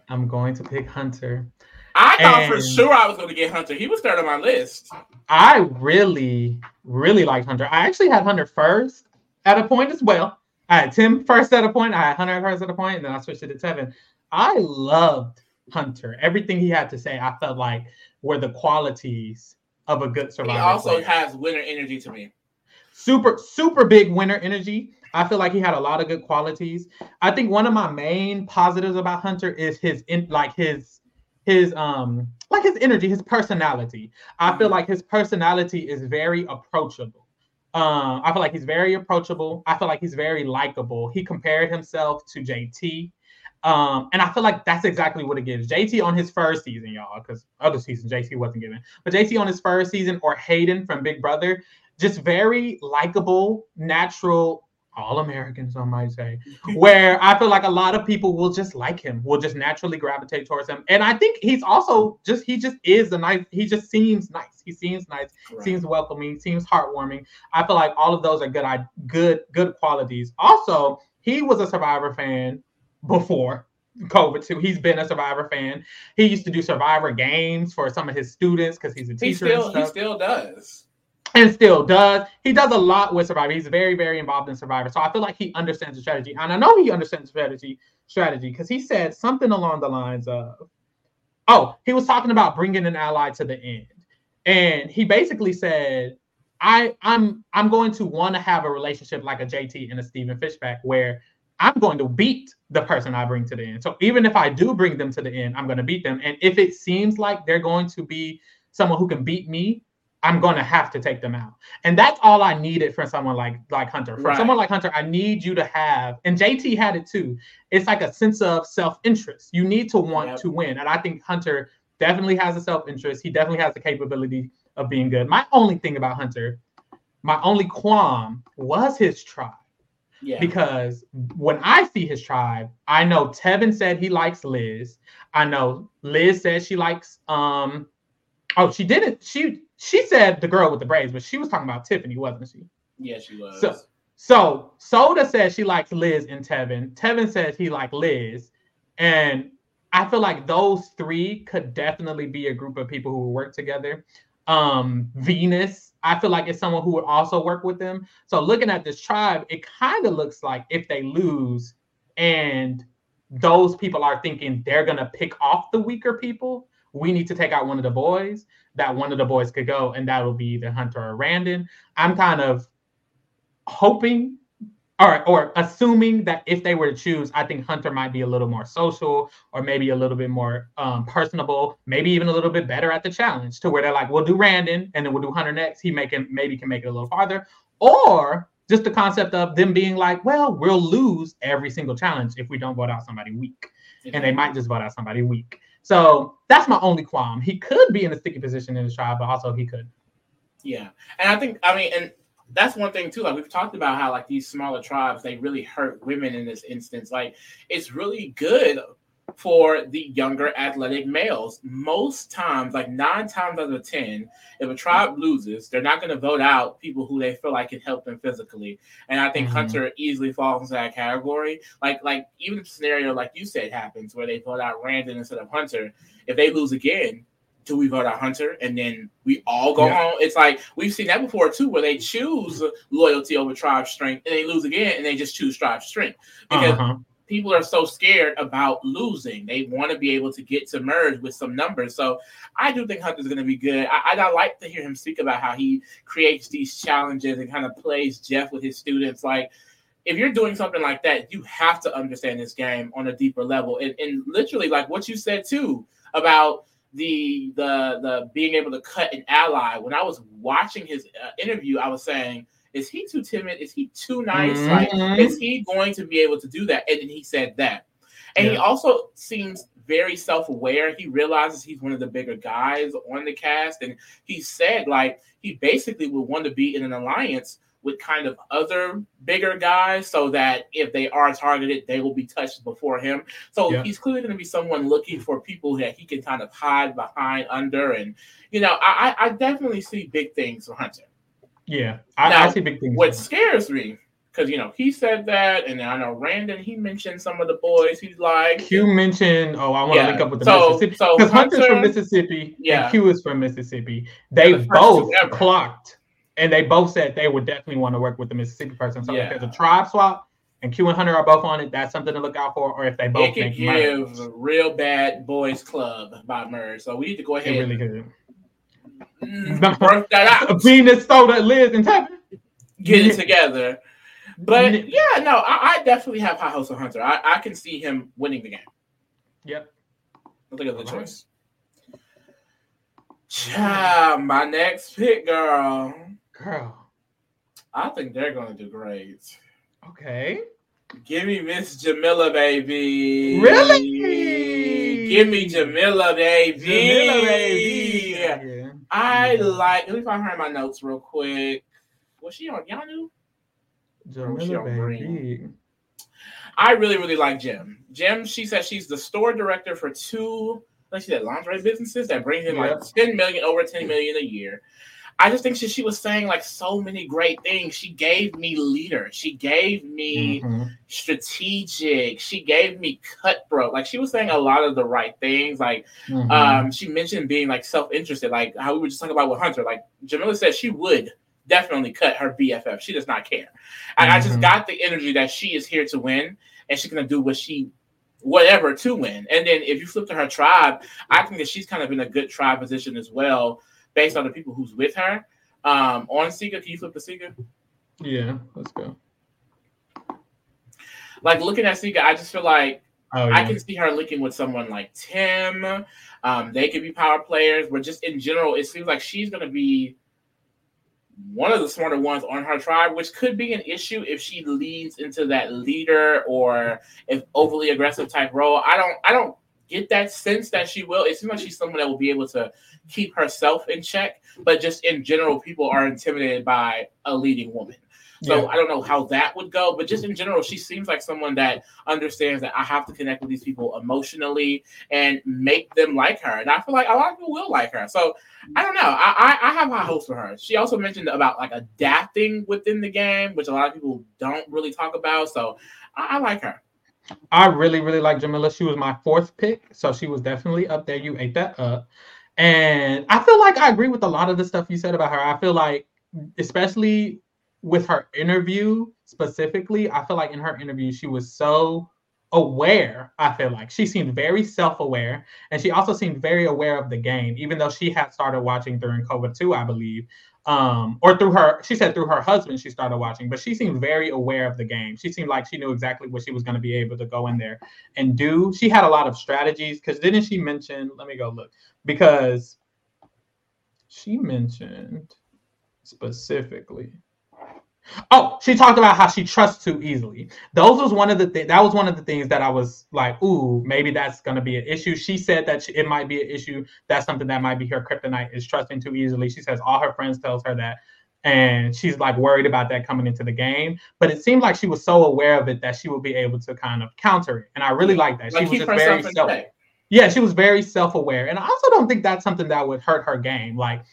I'm going to pick Hunter. I thought and for sure I was going to get Hunter. He was third on my list. I really, really liked Hunter. I actually had Hunter first at a point as well. I had Tim first at a point. I had Hunter first at a point, and then I switched it to Tevin. I loved Hunter. Everything he had to say, I felt like were the qualities of a good survivor. He also player. has winner energy to me. Super, super big winner energy. I feel like he had a lot of good qualities. I think one of my main positives about Hunter is his in like his his um like his energy, his personality. I feel mm-hmm. like his personality is very approachable. Um, I feel like he's very approachable. I feel like he's very likable. He compared himself to JT. Um, and I feel like that's exactly what it gives. JT on his first season, y'all, because other seasons JT wasn't given, but JT on his first season or Hayden from Big Brother, just very likable, natural, all Americans, I might say, where I feel like a lot of people will just like him, will just naturally gravitate towards him. And I think he's also just he just is a nice, he just seems nice. He seems nice, right. seems welcoming, seems heartwarming. I feel like all of those are good I good good qualities. Also, he was a survivor fan before COVID too. He's been a Survivor fan. He used to do Survivor games for some of his students because he's a teacher. He still, he still does and still does. He does a lot with Survivor. He's very, very involved in Survivor. So I feel like he understands the strategy. And I know he understands strategy strategy because he said something along the lines of, oh, he was talking about bringing an ally to the end. And he basically said, I, I'm I'm going to want to have a relationship like a JT and a Stephen Fishback where I'm going to beat the person I bring to the end. So even if I do bring them to the end, I'm going to beat them. And if it seems like they're going to be someone who can beat me, I'm gonna have to take them out. And that's all I needed for someone like like Hunter. For right. someone like Hunter, I need you to have, and JT had it too. It's like a sense of self-interest. You need to want yep. to win. And I think Hunter definitely has a self-interest. He definitely has the capability of being good. My only thing about Hunter, my only qualm was his tribe. Yeah. Because when I see his tribe, I know Tevin said he likes Liz. I know Liz said she likes um oh she didn't she she said the girl with the braids, but she was talking about Tiffany, wasn't she? Yeah, she was. So, so Soda says she likes Liz and Tevin. Tevin says he likes Liz, and I feel like those three could definitely be a group of people who work together. Um, Venus, I feel like it's someone who would also work with them. So looking at this tribe, it kind of looks like if they lose and those people are thinking they're gonna pick off the weaker people, we need to take out one of the boys that one of the boys could go, and that will be either Hunter or Randen. I'm kind of hoping or or assuming that if they were to choose, I think Hunter might be a little more social or maybe a little bit more um, personable, maybe even a little bit better at the challenge to where they're like, we'll do Randen and then we'll do Hunter next. He maybe can make it a little farther. Or just the concept of them being like, well, we'll lose every single challenge if we don't vote out somebody weak. And they might just vote out somebody weak. So that's my only qualm. He could be in a sticky position in the trial, but also he could. Yeah. And I think I mean and that's one thing too. Like we've talked about how like these smaller tribes they really hurt women in this instance. Like it's really good for the younger athletic males. Most times, like nine times out of ten, if a tribe loses, they're not going to vote out people who they feel like can help them physically. And I think mm-hmm. Hunter easily falls into that category. Like like even a scenario like you said happens where they vote out Randen instead of Hunter. If they lose again, do we vote out Hunter and then we all go yeah. home? It's like we've seen that before too, where they choose loyalty over tribe strength and they lose again and they just choose tribe strength because uh-huh. people are so scared about losing. They want to be able to get to merge with some numbers. So I do think Hunter's going to be good. I, I, I like to hear him speak about how he creates these challenges and kind of plays Jeff with his students. Like if you're doing something like that, you have to understand this game on a deeper level. And, and literally, like what you said too about the the the being able to cut an ally. When I was watching his uh, interview, I was saying, "Is he too timid? Is he too nice? Mm-hmm. Like, is he going to be able to do that?" And then he said that, and yeah. he also seems very self-aware. He realizes he's one of the bigger guys on the cast, and he said like he basically would want to be in an alliance with kind of other bigger guys so that if they are targeted, they will be touched before him. So yeah. he's clearly going to be someone looking for people that he can kind of hide behind under. And, you know, I, I definitely see big things for Hunter. Yeah, I, now, I see big things. What scares me, because, you know, he said that, and I know Randen, he mentioned some of the boys he's like. Q mentioned, oh, I want to yeah. link up with the so, Mississippi. Because so Hunter's from Mississippi yeah. and Q is from Mississippi. They the both clocked and they both said they would definitely want to work with the Mississippi person. So yeah. if there's a tribe swap and Q and Hunter are both on it, that's something to look out for. Or if they both it could give real bad boys club by merge. So we need to go ahead. It really could. Mm, work that out. Venus soda Liz and Tevin. Get it together. But yeah, no, I, I, definitely have high hopes for Hunter. I, I can see him winning the game. Yep. Look at the choice. Child, my next pick, girl. Girl. I think they're gonna do great. Okay. Give me Miss Jamila, baby. Really? Give me Jamila, baby. Jamila, baby. Yeah. I like. Let me find her in my notes real quick. Was she on Yanu? Jamila, baby. I really, really like Jem. Jem, she said she's the store director for two, like she said, lingerie businesses that bring in like 10 million, over 10 million a year. I just think she, she was saying like so many great things. She gave me leader. She gave me mm-hmm. strategic. She gave me cutthroat. Like she was saying a lot of the right things. Like mm-hmm. um, she mentioned being like self interested. Like how we were just talking about with Hunter. Like Jamila said she would definitely cut her BFF. She does not care. And mm-hmm. I just mm-hmm. got the energy that she is here to win and she's gonna do what she whatever to win. And then if you flip to her tribe, I think that she's kind of in a good tribe position as well based on the people who's with her. Um, on Siga, can you flip the Siga? Yeah, let's go. Like looking at Siga, I just feel like oh, yeah. I can see her linking with someone like Tim. Um, they could be power players, but just in general, it seems like she's going to be one of the smarter ones on her tribe, which could be an issue if she leads into that leader or if overly aggressive type role. I don't, I don't get that sense that she will. It seems like she's someone that will be able to keep herself in check, but just in general, people are intimidated by a leading woman. So yeah. I don't know how that would go, but just in general, she seems like someone that understands that I have to connect with these people emotionally and make them like her. And I feel like a lot of people will like her. So I don't know. I, I, I have high hopes for her. She also mentioned about like adapting within the game, which a lot of people don't really talk about. So I, I like her. I really, really like Jamila. She was my fourth pick, so she was definitely up there. You ate that up. And I feel like I agree with a lot of the stuff you said about her. I feel like, especially with her interview specifically, I feel like in her interview, she was so aware. I feel like she seemed very self aware. And she also seemed very aware of the game, even though she had started watching during COVID too, I believe. um, or through her, she said through her husband, she started watching, but she seemed very aware of the game. She seemed like she knew exactly what she was going to be able to go in there and do. She had a lot of strategies because didn't she mention? Let me go look because she mentioned specifically. Oh, she talked about how she trusts too easily. Those was one of the th- that was one of the things that I was like, ooh, maybe that's gonna be an issue. She said that she, it might be an issue. That's something that might be her kryptonite is trusting too easily. She says all her friends tells her that, and she's like worried about that coming into the game. But it seemed like she was so aware of it that she would be able to kind of counter it, and I really like that. Like she was just very self. Yeah, she was very self-aware, and I also don't think that's something that would hurt her game. Like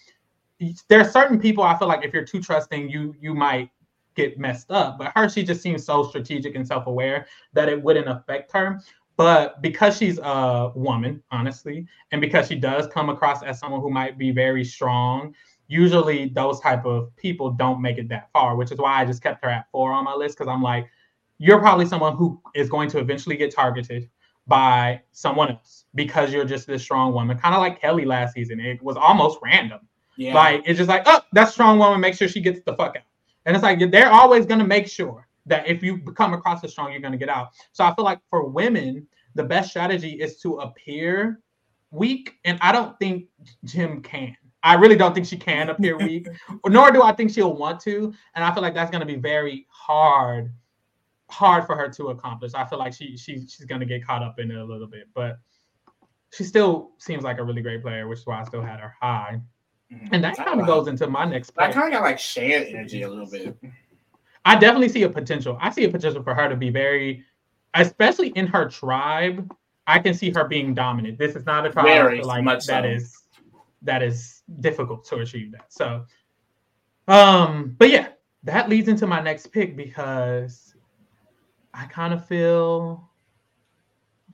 there are certain people I feel like if you're too trusting, you you might get messed up. But her, she just seems so strategic and self-aware that it wouldn't affect her. But because she's a woman, honestly, and because she does come across as someone who might be very strong, usually those type of people don't make it that far, which is why I just kept her at four on my list because I'm like, you're probably someone who is going to eventually get targeted by someone else because you're just this strong woman, kind of like Kelly last season. It was almost random. Yeah. Like it's just like, oh, that strong woman, make sure she gets the fuck out. And it's like they're always going to make sure that if you come across as strong, you're going to get out. So I feel like for women, the best strategy is to appear weak. And I don't think Jem can. I really don't think she can appear weak, nor do I think she'll want to. And I feel like that's going to be very hard, hard for her to accomplish. I feel like she she she's going to get caught up in it a little bit, but she still seems like a really great player, which is why I still had her high. Mm-hmm. And that kind of goes into my next. I kind of got like Shan energy a little bit. I definitely see a potential. I see a potential for her to be very, especially in her tribe. I can see her being dominant. This is not a tribe very like much that so. is that is difficult to achieve that. So, um, but yeah, that leads into my next pick because I kind of feel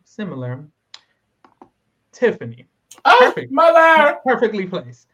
similar. Tiffany. Oh, Perfect. mother. Perfectly placed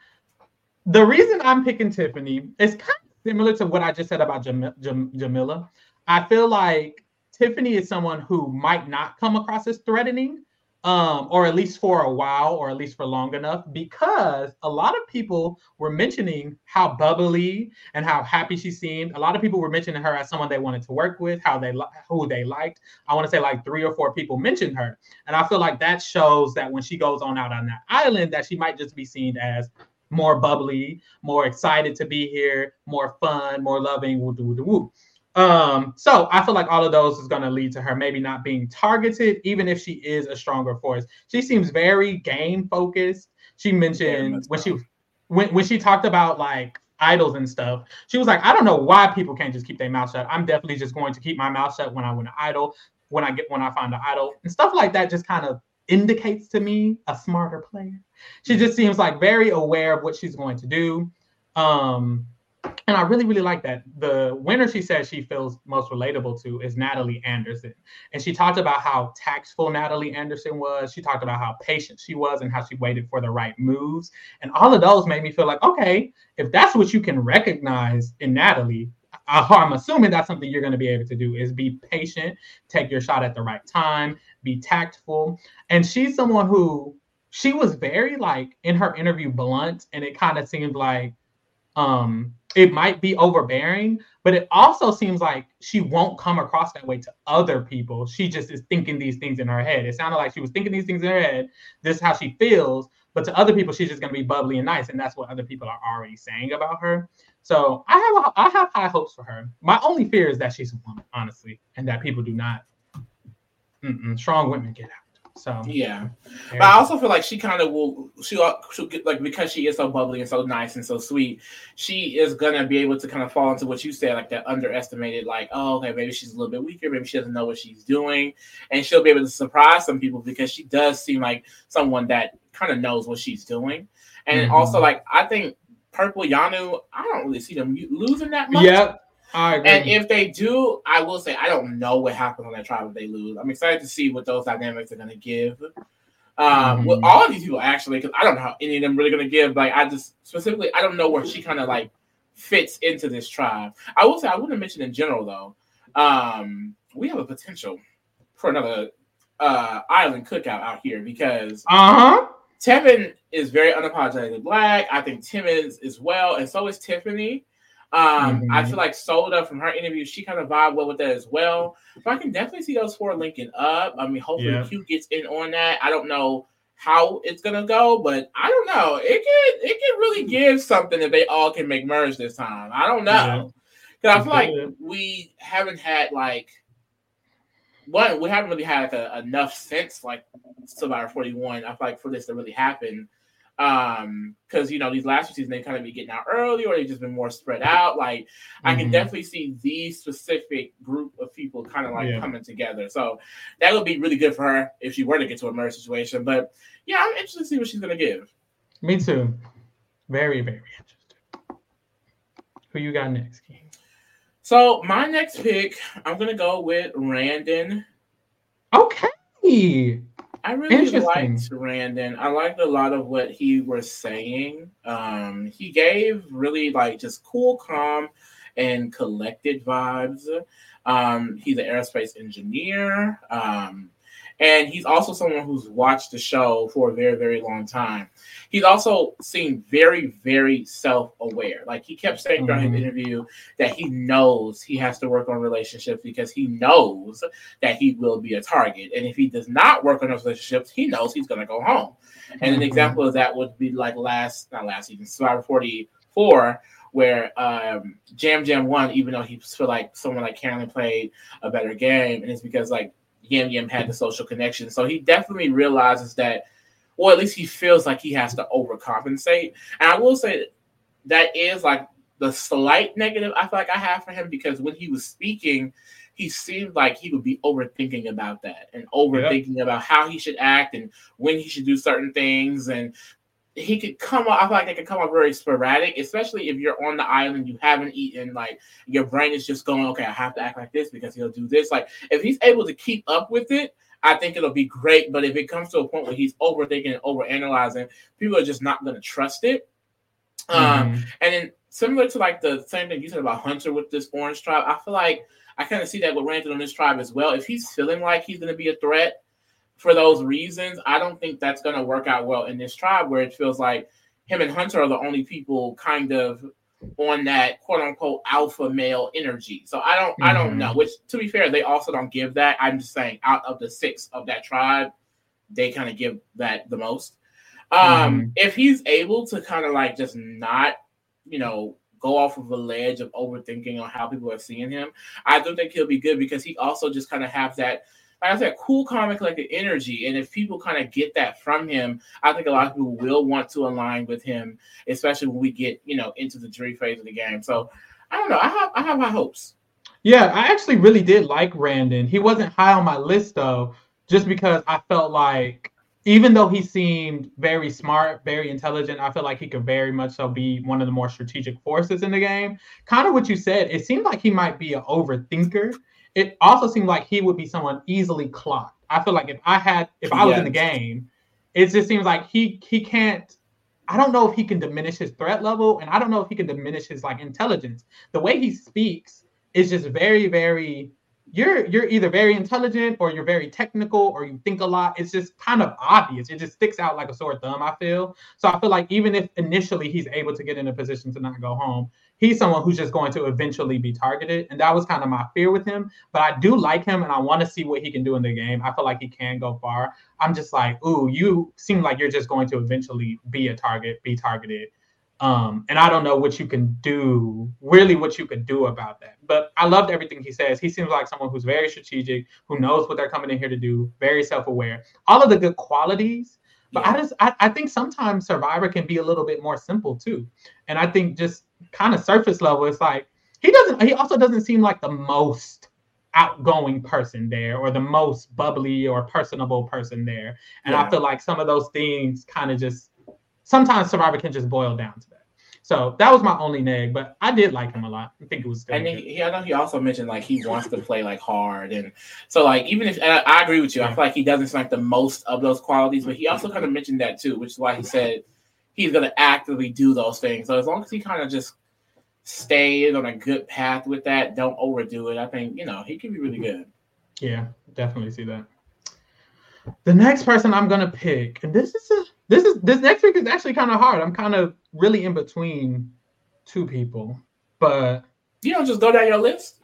the reason I'm picking Tiffany is kind of similar to what I just said about Jam- Jam- Jamila. I feel like Tiffany is someone who might not come across as threatening, um, or at least for a while, or at least for long enough, because a lot of people were mentioning how bubbly and how happy she seemed. A lot of people were mentioning her as someone they wanted to work with, how they who they liked. I want to say like three or four people mentioned her, and I feel like that shows that when she goes on out on that island, that she might just be seen as more bubbly, more excited to be here, more fun, more loving. Woo, woo, woo. Um, so I feel like all of those is going to lead to her maybe not being targeted, even if she is a stronger force. She seems very game focused. She mentioned yeah, when she when when she talked about like idols and stuff, she was like, I don't know why people can't just keep their mouth shut. I'm definitely just going to keep my mouth shut when I win an idol, when I get when I find an idol and stuff like that. Just kind of indicates to me a smarter player. She just seems like very aware of what she's going to do. Um, and I really, really like that. The winner she says she feels most relatable to is Natalie Anderson. And she talked about how tactful Natalie Anderson was. She talked about how patient she was and how she waited for the right moves. And all of those made me feel like, okay, if that's what you can recognize in Natalie, I'm assuming that's something you're going to be able to do is be patient, take your shot at the right time, be tactful. And she's someone who she was very like in her interview blunt and it kind of seemed like um it might be overbearing but it also seems like she won't come across that way to other people. She just is thinking these things in her head. It sounded like she was thinking these things in her head. This is how she feels but to other people she's just going to be bubbly and nice and that's what other people are already saying about her so i have a, i have high hopes for her my only fear is that she's a woman honestly and that people do not strong women get out so yeah, but I also feel like she kind of will. She'll she'll get like because she is so bubbly and so nice and so sweet. She is gonna be able to kind of fall into what you said, like that underestimated. Like, oh, okay, maybe she's a little bit weaker. Maybe she doesn't know what she's doing, and she'll be able to surprise some people because she does seem like someone that kind of knows what she's doing. And mm-hmm. also, like I think Purple Yanu, I don't really see them losing that much. Yep. And if they do, I will say I don't know what happens on that trial if they lose. I'm excited to see what those dynamics are going to give. Um, mm-hmm. with all of these people actually, because I don't know how any of them really going to give. Like I just specifically, I don't know where she kind of like fits into this tribe. I will say I wouldn't mention in general though. Um, we have a potential for another uh island cookout out here because uh huh Tevin is very unapologetically black. I think Timmons as well, and so is Tiffany. Um, mm-hmm. I feel like Soda from her interview, she kind of vibe well with that as well. So I can definitely see those four linking up. I mean, hopefully yeah. Q gets in on that. I don't know how it's gonna go, but I don't know. It can it can really give something if they all can make merge this time. I don't know because yeah. I feel like we haven't had like one we haven't really had a, enough since like Survivor 41. I feel like for this to really happen. Um, because you know, these last two seasons they kind of be getting out early or they've just been more spread out. Like mm-hmm. I can mm-hmm. definitely see these specific group of people kind of like yeah. coming together. So that would be really good for her if she were to get to a merge situation. But yeah, I'm interested to see what she's gonna give. Me too. Very, very interested. Who you got next, King? So my next pick, I'm gonna go with Randen. Okay. I really liked Randen. I liked a lot of what he was saying. Um, he gave really like just cool, calm, and collected vibes. Um, he's an aerospace engineer. Um, and he's also someone who's watched the show for a very, very long time. He's also seemed very, very self aware. Like he kept saying during mm-hmm. his interview that he knows he has to work on relationships because he knows that he will be a target. And if he does not work on those relationships, he knows he's going to go home. And mm-hmm. an example of that would be like last, not last season, Survivor 44 where um, Yam Yam won, even though he feel like someone like Carolyn played a better game, and it's because like Yam Yam had the social connection. So he definitely realizes that, or at least he feels like he has to overcompensate. And I will say that is like the slight negative I feel like I have for him because when he was speaking, he seemed like he would be overthinking about that and overthinking about how he should act and when he should do certain things and he could come off. I feel like they could come off very sporadic, especially if you're on the island, you haven't eaten, like your brain is just going, okay, I have to act like this because he'll do this. Like if he's able to keep up with it, I think it'll be great. But if it comes to a point where he's overthinking and overanalyzing, people are just not going to trust it. Um, mm-hmm. Um, and then similar to like the same thing you said about Hunter with this orange tribe, I feel like I kind of see that with Randall on this tribe as well. If he's feeling like he's going to be a threat for those reasons, I don't think that's going to work out well in this tribe where it feels like him and Hunter are the only people kind of on that quote unquote alpha male energy. So I don't mm-hmm. I don't know. Mm-hmm. Which to be fair, they also don't give that. I'm just saying out of the six of that tribe, they kind of give that the most. Um, mm-hmm. if he's able to kind of like just not, you know, go off of a ledge of overthinking on how people are seeing him, I do think he'll be good because he also just kind of has that like I said, cool comic like the energy. And if people kind of get that from him, I think a lot of people will want to align with him, especially when we get, you know, into the jury phase of the game. So I don't know. I have I have high hopes. Yeah, I actually really did like Randen. He wasn't high on my list though, just because I felt like even though he seemed very smart, very intelligent, I feel like he could very much so be one of the more strategic forces in the game. Kind of what you said, it seemed like he might be an overthinker it also seemed like he would be someone easily clocked. I feel like if I had, if I was in the game, it just seems like he he can't. I don't know if he can diminish his threat level, and I don't know if he can diminish his like intelligence. The way he speaks is just very, very. You're you're either very intelligent or you're very technical or you think a lot. It's just kind of obvious. It just sticks out like a sore thumb. I feel so. I feel like even if initially he's able to get in a position to not go home, he's someone who's just going to eventually be targeted. And that was kind of my fear with him. But I do like him and I want to see what he can do in the game. I feel like he can go far. I'm just like, ooh, you seem like you're just going to eventually be a target, be targeted. Um, and I don't know what you can do, really what you could do about that. But I loved everything he says. He seems like someone who's very strategic, who knows what they're coming in here to do, very self-aware. All of the good qualities. But yeah. I just I, I think sometimes Survivor can be a little bit more simple too. And I think just kind of surface level, it's like he doesn't. He also doesn't seem like the most outgoing person there, or the most bubbly or personable person there. And yeah. I feel like some of those things kind of just sometimes Survivor can just boil down to that. So that was my only neg, but I did like him a lot. I think it was. And he, he, I know he also mentioned like he wants to play like hard, and so like even if I, I, agree with you. I feel like he doesn't like the most of those qualities, but he also kind of mentioned that too, which is why he said he's going to actively do those things. So as long as he kind of just stays on a good path with that, don't overdo it. I think you know he can be really good. Yeah, definitely see that. The next person I'm gonna pick, and this is a this is this next week is actually kind of hard. I'm kind of really in between two people, but you don't just go down your list.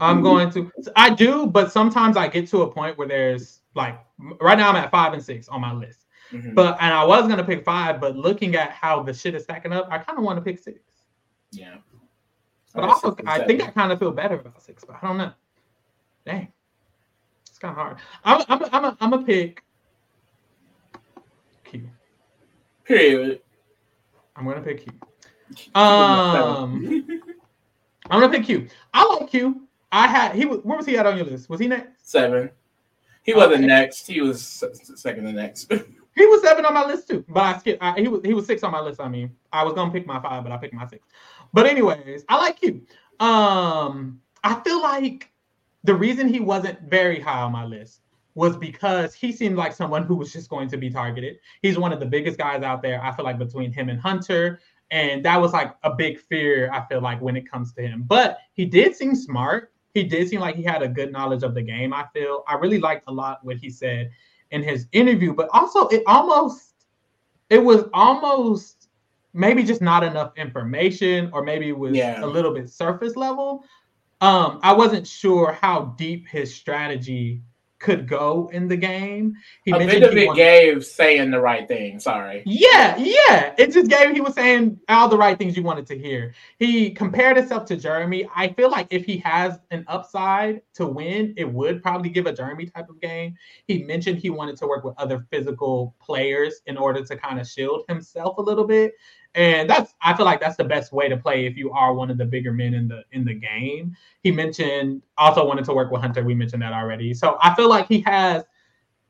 I'm going to. I do, but sometimes I get to a point where there's like right now I'm at five and six on my list. Mm-hmm. But and I was gonna pick five, but looking at how the shit is stacking up, I kind of want to pick six. Yeah. But also, I think I kind of feel better about six, but I don't know. Dang, it's kind of hard. I'm I'm I'm a, I'm a pick Q. Period. I'm gonna pick Q. Um, I'm gonna pick Q. I like Q. I had he was where was he at on your list? Was he next? Seven. He wasn't okay. next. He was second to next. he was seven on my list too, but I skipped. I, he was he was six on my list. I mean, I was gonna pick my five, but I picked my six. But anyways, I like Q. Um, I feel like the reason he wasn't very high on my list was because he seemed like someone who was just going to be targeted. He's one of the biggest guys out there. I feel like between him and Hunter, and that was like a big fear, I feel like, when it comes to him. But he did seem smart. He did seem like he had a good knowledge of the game, I feel. I really liked a lot what he said in his interview, but also it almost, it was almost maybe just not enough information, or maybe it was yeah. a little bit surface level. Um, I wasn't sure how deep his strategy could go in the game. He a bit of it wanted... gave saying the right thing. Sorry. Yeah, yeah. It just gave he was saying all the right things you wanted to hear. He compared himself to Jeremy. I feel like if he has an upside to win, it would probably give a Jeremy type of game. He mentioned he wanted to work with other physical players in order to kind of shield himself a little bit. And that's I feel like that's the best way to play if you are one of the bigger men in the in the game. He mentioned also wanted to work with Hunter. We mentioned that already. So I feel like he has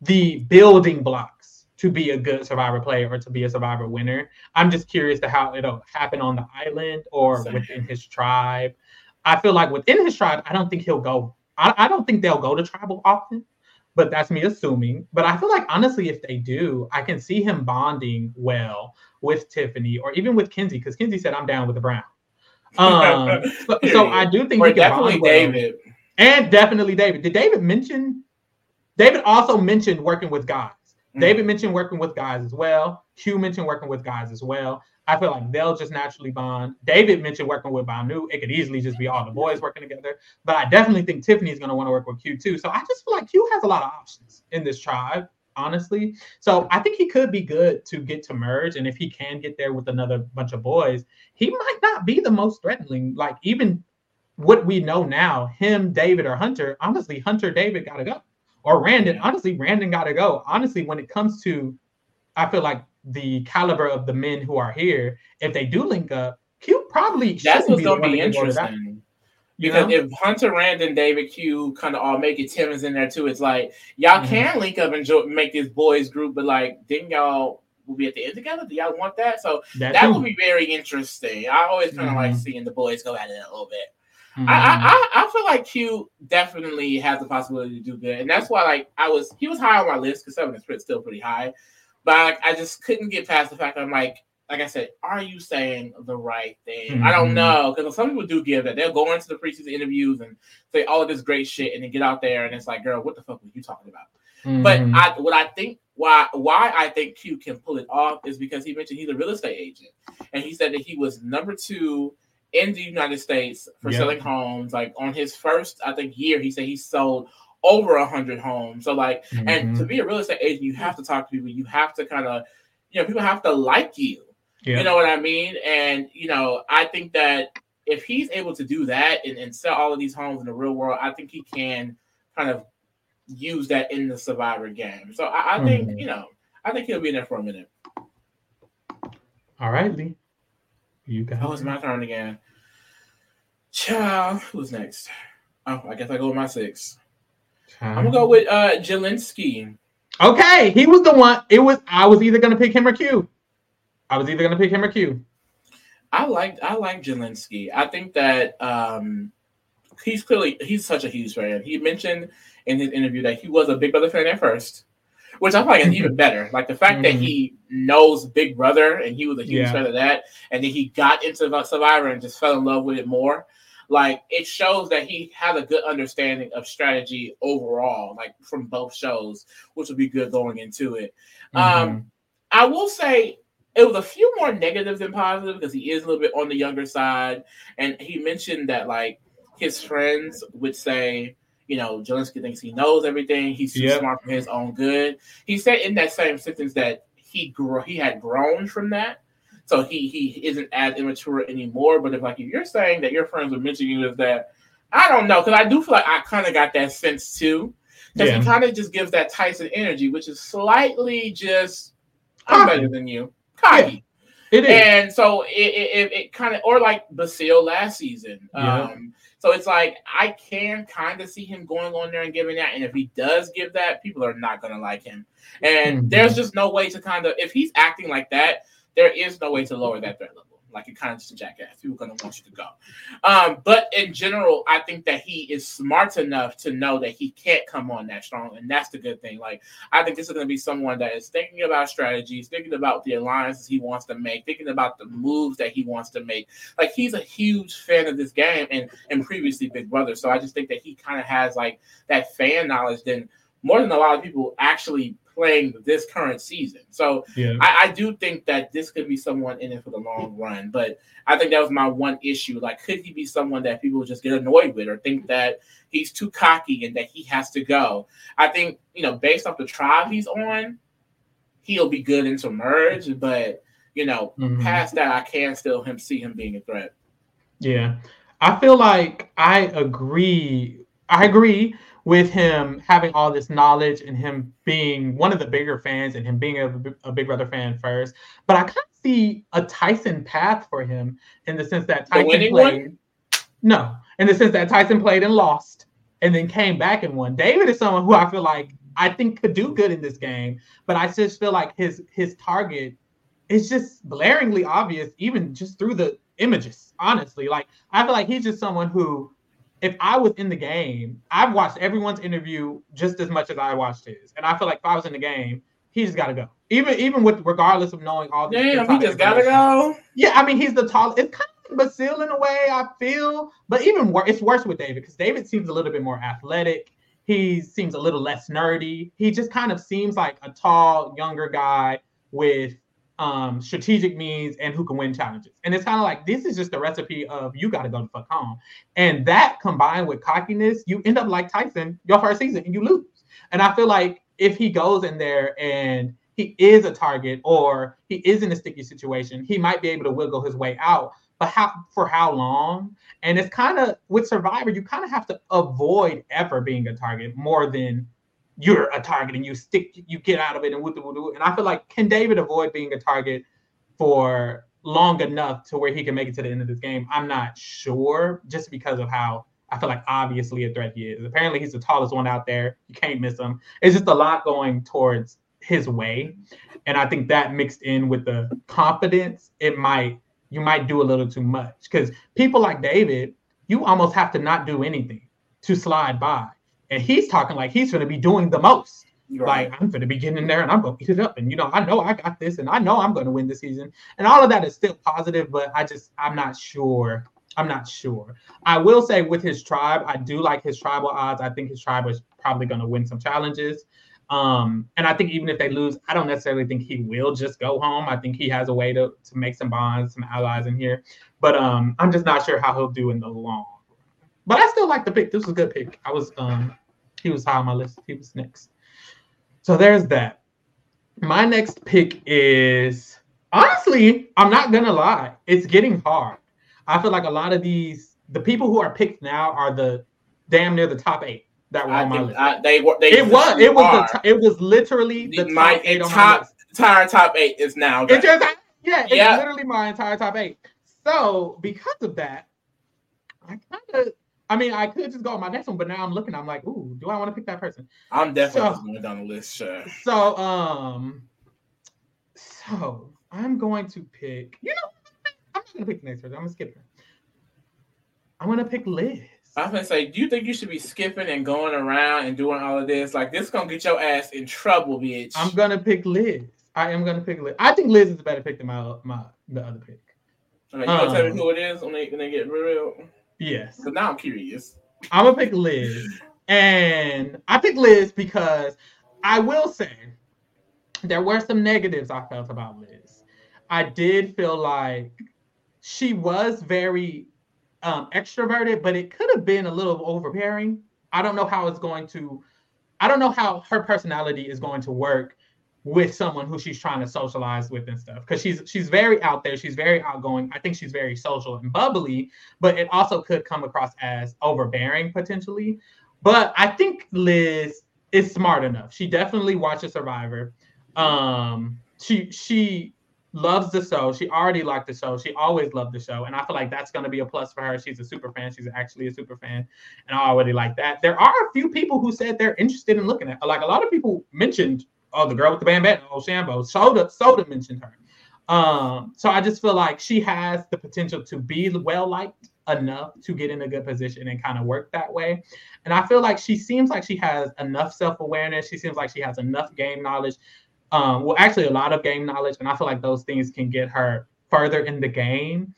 the building blocks to be a good survivor player or to be a survivor winner. I'm just curious to how it'll happen on the island or Same. within his tribe. I feel like within his tribe, I don't think he'll go. I, I don't think they'll go to tribal often but that's me assuming. But I feel like honestly, if they do, I can see him bonding well with Tiffany or even with Kenzie, because Kenzie said I'm down with the Brown. Um, so, so, I do think or he can definitely David. Well. And definitely David. Did David mention? David also mentioned working with guys. Mm-hmm. David mentioned working with guys as well. Q mentioned working with guys as well. I feel like they'll just naturally bond. David mentioned working with Bhanu. It could easily just be all the boys working together. But I definitely think Tiffany's going to want to work with Q too. So I just feel like Q has a lot of options in this tribe, honestly. So I think he could be good to get to merge. And if he can get there with another bunch of boys, he might not be the most threatening. Like even what we know now, him, David, or Hunter, honestly, Hunter, David got to go. Or Randen, honestly, Randen got to go. Honestly, when it comes to, I feel like the caliber of the men who are here, if they do link up, Q probably that's what's gonna be interesting. Because know? if Hunter Rand and David Q kind of all make it, Tim is in there too. It's like y'all mm-hmm. can link up and jo- make this boys group, but like, didn't y'all will be at the end together? Do y'all want that? So that, that would be very interesting. I always kind of mm-hmm. like seeing the boys go at it a little bit. Mm-hmm. I, I I feel like Q definitely has the possibility to do good, and that's why like I was he was high on my list because seven is still pretty high. But I, I just couldn't get past the fact that I'm like, like I said, are you saying the right thing? Mm-hmm. I don't mm-hmm. know because some people do give that. They'll go into the preseason interviews and say all of this great shit, and then get out there and it's like, girl, what the fuck were you talking about? Mm-hmm. But I, what I think why why I think Q can pull it off is because he mentioned he's a real estate agent, and he said that he was number two in the United States for yep. selling homes. Like on his first, I think year, he said he sold over a hundred homes. So like, mm-hmm. and to be a real estate agent, you have to talk to people. You have to kind of, you know, people have to like you. Yeah. You know what I mean? And you know, I think that if he's able to do that and, and sell all of these homes in the real world, I think he can kind of use that in the survivor game. So I, I think, mm-hmm. you know, I think he'll be in there for a minute. All right, Lee. You got Oh, it's my turn again. Ciao. Who's next? Oh, I guess I go with my six. I'm gonna go with uh Jelinsky. Okay, he was the one. It was I was either gonna pick him or Q. I was either gonna pick him or Q. I like I like Jelinsky. I think that um he's clearly he's such a huge fan. He mentioned in his interview that he was a Big Brother fan at first, which I find is even better. Like the fact mm-hmm. that he knows Big Brother and he was a huge yeah. fan of that, and then he got into Survivor and just fell in love with it more like it shows that he has a good understanding of strategy overall, like from both shows, which would be good going into it. Mm-hmm. Um, I will say it was a few more negative than positive because he is a little bit on the younger side, and he mentioned that like his friends would say, you know, Jelinsky thinks he knows everything. He's too yep. smart for his own good. He said in that same sentence that he grew, he had grown from that, so he he isn't as immature anymore. But if like if you're saying that your friends are mentioning you as that, I don't know because I do feel like I kind of got that sense too. Because yeah. he kind of just gives that Tyson energy, which is slightly just I'm better than you Yeah, it is. And so it, it, it kind of, or like Basile last season. Yeah. Um, so it's like I can kind of see him going on there and giving that. And if he does give that, people are not going to like him. And mm-hmm. there's just no way to kind of, if he's acting like that, there is no way to lower that threat level. Like you're kind of just a jackass. People are gonna want you to go. Um, but in general, I think that he is smart enough to know that he can't come on that strong, and that's the good thing. Like I think this is gonna be someone that is thinking about strategies, thinking about the alliances he wants to make, thinking about the moves that he wants to make. Like he's a huge fan of this game and and previously Big Brother. So I just think that he kind of has like that fan knowledge then more than a lot of people actually playing this current season. So yeah. I, I, do think that this could be someone in it for the long run. But I think that was my one issue. Like, could he be someone that people just get annoyed with or think that he's too cocky and that he has to go? I think, you know, based off the tribe he's on, he'll be good in submerge, but you know, mm-hmm. past that I can still him see him being a threat. Yeah. I feel like I agree. I agree with him having all this knowledge and him being one of the bigger fans and him being a, a Big Brother fan first. But I kind of see a Tyson path for him in the sense that Tyson played. One? No, in the sense that Tyson played and lost and then came back and won. David is someone who I feel like I think could do good in this game, but I just feel like his his target is just blaringly obvious, even just through the images. Honestly, like I feel like he's just someone who if I was in the game, I've watched everyone's interview just as much as I watched his, and I feel like if I was in the game, he just got to go. Even even with regardless of knowing all the damn, he just gotta go. Yeah, I mean he's the tallest. It's kind of Basile in a way I feel, but even worse, it's worse with David because David seems a little bit more athletic. He seems a little less nerdy. He just kind of seems like a tall, younger guy with um, strategic means and who can win challenges. And it's kind of like this is just the recipe of you got to go to fuck home. And that combined with cockiness, you end up like Tyson your first season and you lose. And I feel like if he goes in there and he is a target or he is in a sticky situation, he might be able to wiggle his way out. But how for how long? And it's kind of with Survivor, you kind of have to avoid ever being a target more than you're a target and you stick you get out of it and woo And I feel like can David avoid being a target for long enough to where he can make it to the end of this game? I'm not sure, just because of how I feel like obviously a threat he is. Apparently he's the tallest one out there. You can't miss him. It's just a lot going towards his way. And I think that mixed in with the confidence, it might you might do a little too much. Because people like David, you almost have to not do anything to slide by and he's talking like he's going to be doing the most. Right. Like I'm going to be getting in there and I'm going to eat it up, and you know I know I got this, and I know I'm going to win the season, and all of that is still positive, but I just I'm not sure. I'm not sure. I will say with his tribe, I do like his tribal odds. I think his tribe is probably going to win some challenges. Um, and I think even if they lose, I don't necessarily think he will just go home. I think he has a way to to make some bonds, some allies in here. But um, I'm just not sure how he'll do in the long but I still like the pick. This was a good pick. I was um he was high on my list. He was next. So there's that. My next pick is honestly, I'm not gonna lie, it's getting hard. I feel like a lot of these the people who are picked now are the damn near the top eight that were I on my list. I, they were. They it was. It was. The, it was literally the, the top eight on top, my list. Entire top eight is now. It's just, yeah, it's yeah. literally my entire top eight. So because of that, I kind of I mean, I could just go on my next one, but now I'm looking. I'm like, ooh, do I want to pick that person? I'm definitely so, going down the list. Sure. So, um, so I'm going to pick. You know, I'm not gonna pick the next person. I'm gonna skip her. I'm gonna pick Liz. I was gonna say, do you think you should be skipping and going around and doing all of this? Like this is gonna get your ass in trouble, bitch. I'm gonna pick Liz. I am gonna pick Liz. I think Liz is a better pick than my my the other pick. Okay, you um, gonna tell me um, who it is when they when they get real? Yes. So now I'm curious. I'm gonna pick Liz, and I pick Liz because I will say there were some negatives I felt about Liz. I did feel like she was very um, extroverted, but it could have been a little overbearing. I don't know how it's going to. I don't know how her personality is going to work with someone who she's trying to socialize with and stuff. Because she's she's very out there. She's very outgoing. I think she's very social and bubbly but it also could come across as overbearing potentially. But i think liz is smart enough. She definitely watches survivor. Um she she loves the show. She already liked the show. She always loved the show. And i feel like that's going to be a plus for her. She's a super fan. She's actually a super fan. And i already like that. There are a few people who said they're interested in looking at like a lot of people mentioned oh, the girl with the bandana, oh, Shambo. Soda, Soda mentioned her. Um, so I just feel like she has the potential to be well liked enough to get in a good position and kind of work that way. And I feel like she seems like she has enough self awareness. She seems like she has enough game knowledge. Um, well, actually, a lot of game knowledge, and I feel like those things can get her further in the game.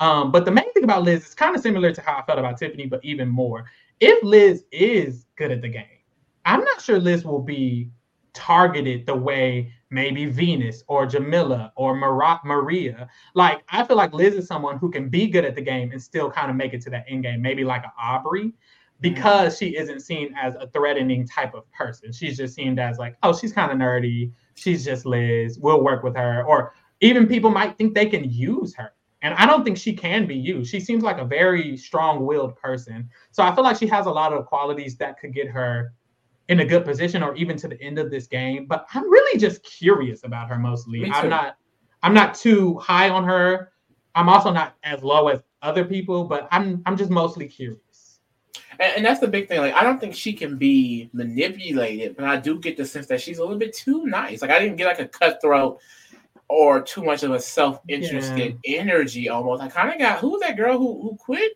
Um, but the main thing about Liz is kind of similar to how I felt about Tiffany, but even more. If Liz is good at the game, I'm not sure Liz will be targeted the way maybe Venus or Jamila or Mar- Maria. Like I feel like Liz is someone who can be good at the game and still kind of make it to that end game, maybe like an Aubrey, because mm-hmm. she isn't seen as a threatening type of person. She's just seen as like, oh, she's kind of nerdy. She's just Liz. We'll work with her. Or even people might think they can use her. And I don't think she can be used. She seems like a very strong-willed person. So I feel like she has a lot of qualities that could get her in a good position or even to the end of this game. But I'm really just curious about her mostly. I'm not I'm not too high on her. I'm also not as low as other people, but I'm I'm just mostly curious. And, and that's the big thing. Like I don't think she can be manipulated, but I do get the sense that she's a little bit too nice. Like I didn't get like a cutthroat or too much of a self-interested yeah. energy almost. I kind of got who's that girl who who quit?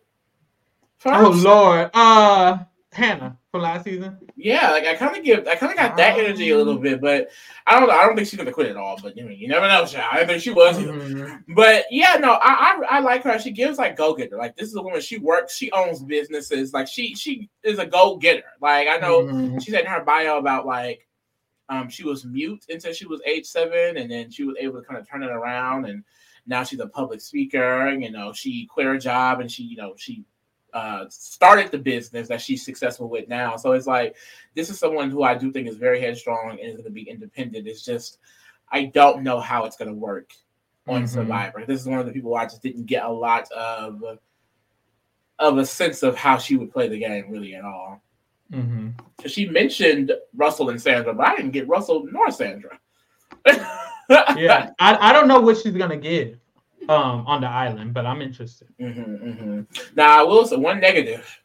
First? Oh Lord. Uh Hannah from last season. Yeah, like I kind of give, I kind of got that energy a little bit, but I don't, I don't think she's gonna quit at all. But you, know, you never know, child. I think she was, mm-hmm. but yeah, no, I, I, I like her. She gives like go getter. Like this is a woman. She works. She owns businesses. Like she, she is a go getter. Like I know mm-hmm. she said in her bio about like, um, she was mute until she was age seven, and then she was able to kind of turn it around and. Now she's a public speaker. You know, she quit her job and she, you know, she uh, started the business that she's successful with now. So it's like this is someone who I do think is very headstrong and is going to be independent. It's just I don't know how it's going to work on mm-hmm. Survivor. This is one of the people I just didn't get a lot of of a sense of how she would play the game really at all. Mm-hmm. She mentioned Russell and Sandra, but I didn't get Russell nor Sandra. yeah, I, I don't know what she's gonna give um on the island, but I'm interested. Mm-hmm, mm-hmm. Now I will say one negative.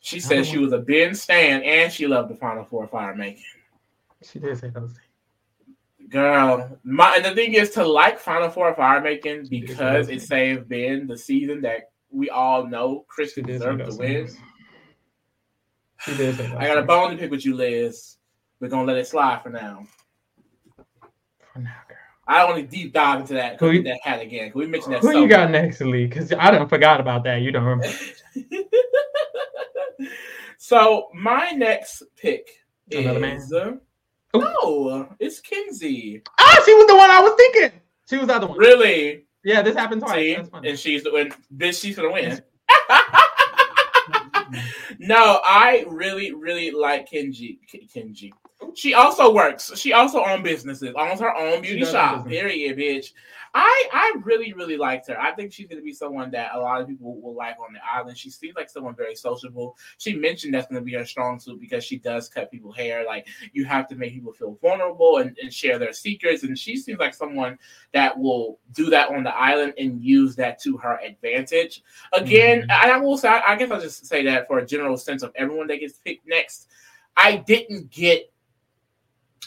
She said she was a Ben Stan and she loved the Final Four fire making. She did say those things. Girl, my and the thing is to like Final Four fire making because it saved Ben the season that we all know Chris deserved to win. She did I got a bone to pick with you, Liz. We're gonna let it slide for now. For now. I don't want to deep dive into that. Who, that hat again? Can we mention that? Who you got next, Lee? Because I don't forgot about that. You don't remember. so my next pick Another is man. Uh, no, it's Kenzie. Ah, she was the one I was thinking. She was the other one. Really? Yeah, this happened twice. See? And she's the win. She's gonna win. no, I really, really like Kenji. Kenji. She also works. She also owns businesses, owns her own beauty shop. Period, bitch. I I really really liked her. I think she's going to be someone that a lot of people will like on the island. She seems like someone very sociable. She mentioned that's going to be her strong suit because she does cut people hair. Like you have to make people feel vulnerable and, and share their secrets. And she seems like someone that will do that on the island and use that to her advantage. Again, mm-hmm. I will say I guess I'll just say that for a general sense of everyone that gets picked next. I didn't get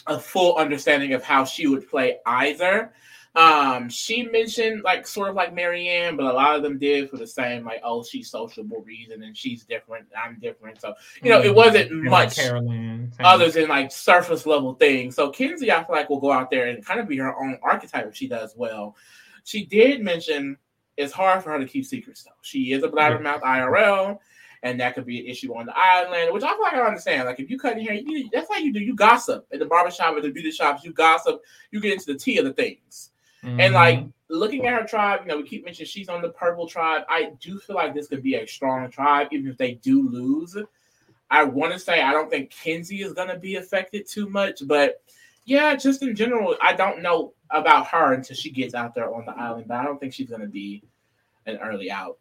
a full understanding of how she would play either. Um, she mentioned like sort of like Maryanne, but a lot of them did for the same like, oh, she's sociable reason and she's different, I'm different. So you know, mm-hmm. it wasn't much like other than like surface level things. So Kenzie, I feel like will go out there and kind of be her own archetype if she does well. She did mention it's hard for her to keep secrets though. She is a blabbermouth IRL and that could be an issue on the island, which I feel like I understand. Like if you cut your hair, you, that's how you do. You gossip in the barbershop or the beauty shops. You gossip. You get into the tea of the things. Mm-hmm. And like looking at her tribe, you know, we keep mentioning she's on the purple tribe. I do feel like this could be a strong tribe, even if they do lose. I want to say I don't think Kenzie is going to be affected too much, but yeah, just in general, I don't know about her until she gets out there on the island. But I don't think she's going to be an early out.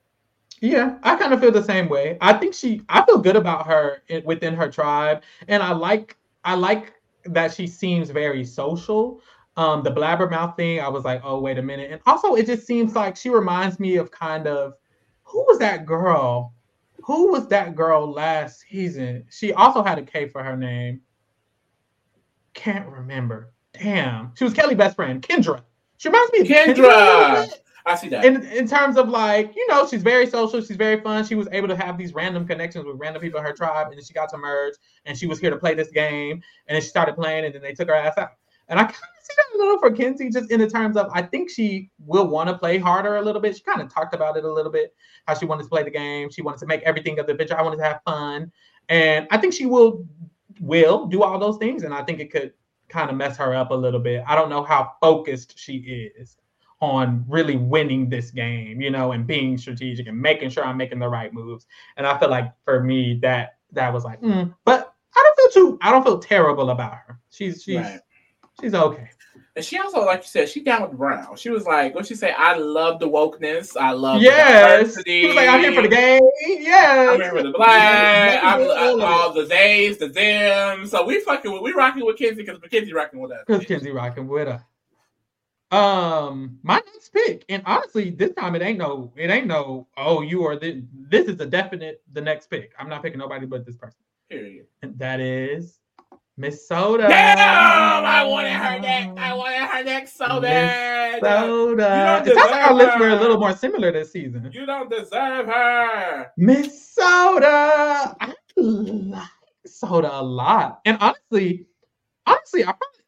Yeah, I kind of feel the same way. I think she, I feel good about her within her tribe, and I like, I like that she seems very social. Um, the blabbermouth thing, I was like, oh wait a minute, and also it just seems like she reminds me of kind of who was that girl? Who was that girl last season? She also had a K for her name. Can't remember. Damn, she was Kelly's best friend, Kendra. She reminds me of Kendra. Kendra I see that. In in terms of like, you know, she's very social, she's very fun. She was able to have these random connections with random people in her tribe, and then she got to merge, and she was here to play this game, and then she started playing, and then they took her ass out. And I kind of see that a little for Kenzie, just in the terms of I think she will want to play harder a little bit. She kind of talked about it a little bit, how she wanted to play the game. She wanted to make everything of the adventure. I wanted to have fun, and I think she will will do all those things. And I think it could kind of mess her up a little bit. I don't know how focused she is on really winning this game, you know, and being strategic and making sure I'm making the right moves. And I feel like for me that that was like, mm. but I don't feel too. I don't feel terrible about her. She's she's right. she's okay. And she also, like you said, she down with Brown. She was like, what she say? I love the wokeness. I love yes. the diversity. She was like, I'm here for the game. Yes. I'm here for the black. I'm, I'm all the days, the them. So we fucking we rocking with Kenzie because Mackenzie rocking with us. Because Kenzie rocking with her. Um, my next pick, and honestly, this time it ain't no, it ain't no. Oh, you are this. This is a definite the next pick. I'm not picking nobody but this person. Period. And that is Miss Soda. Damn! I wanted her next. I wanted her next soda. Soda. It sounds like our lists were a little more similar this season. You don't deserve her. Miss Soda. I like Soda a lot. And honestly, honestly, I probably I don't know.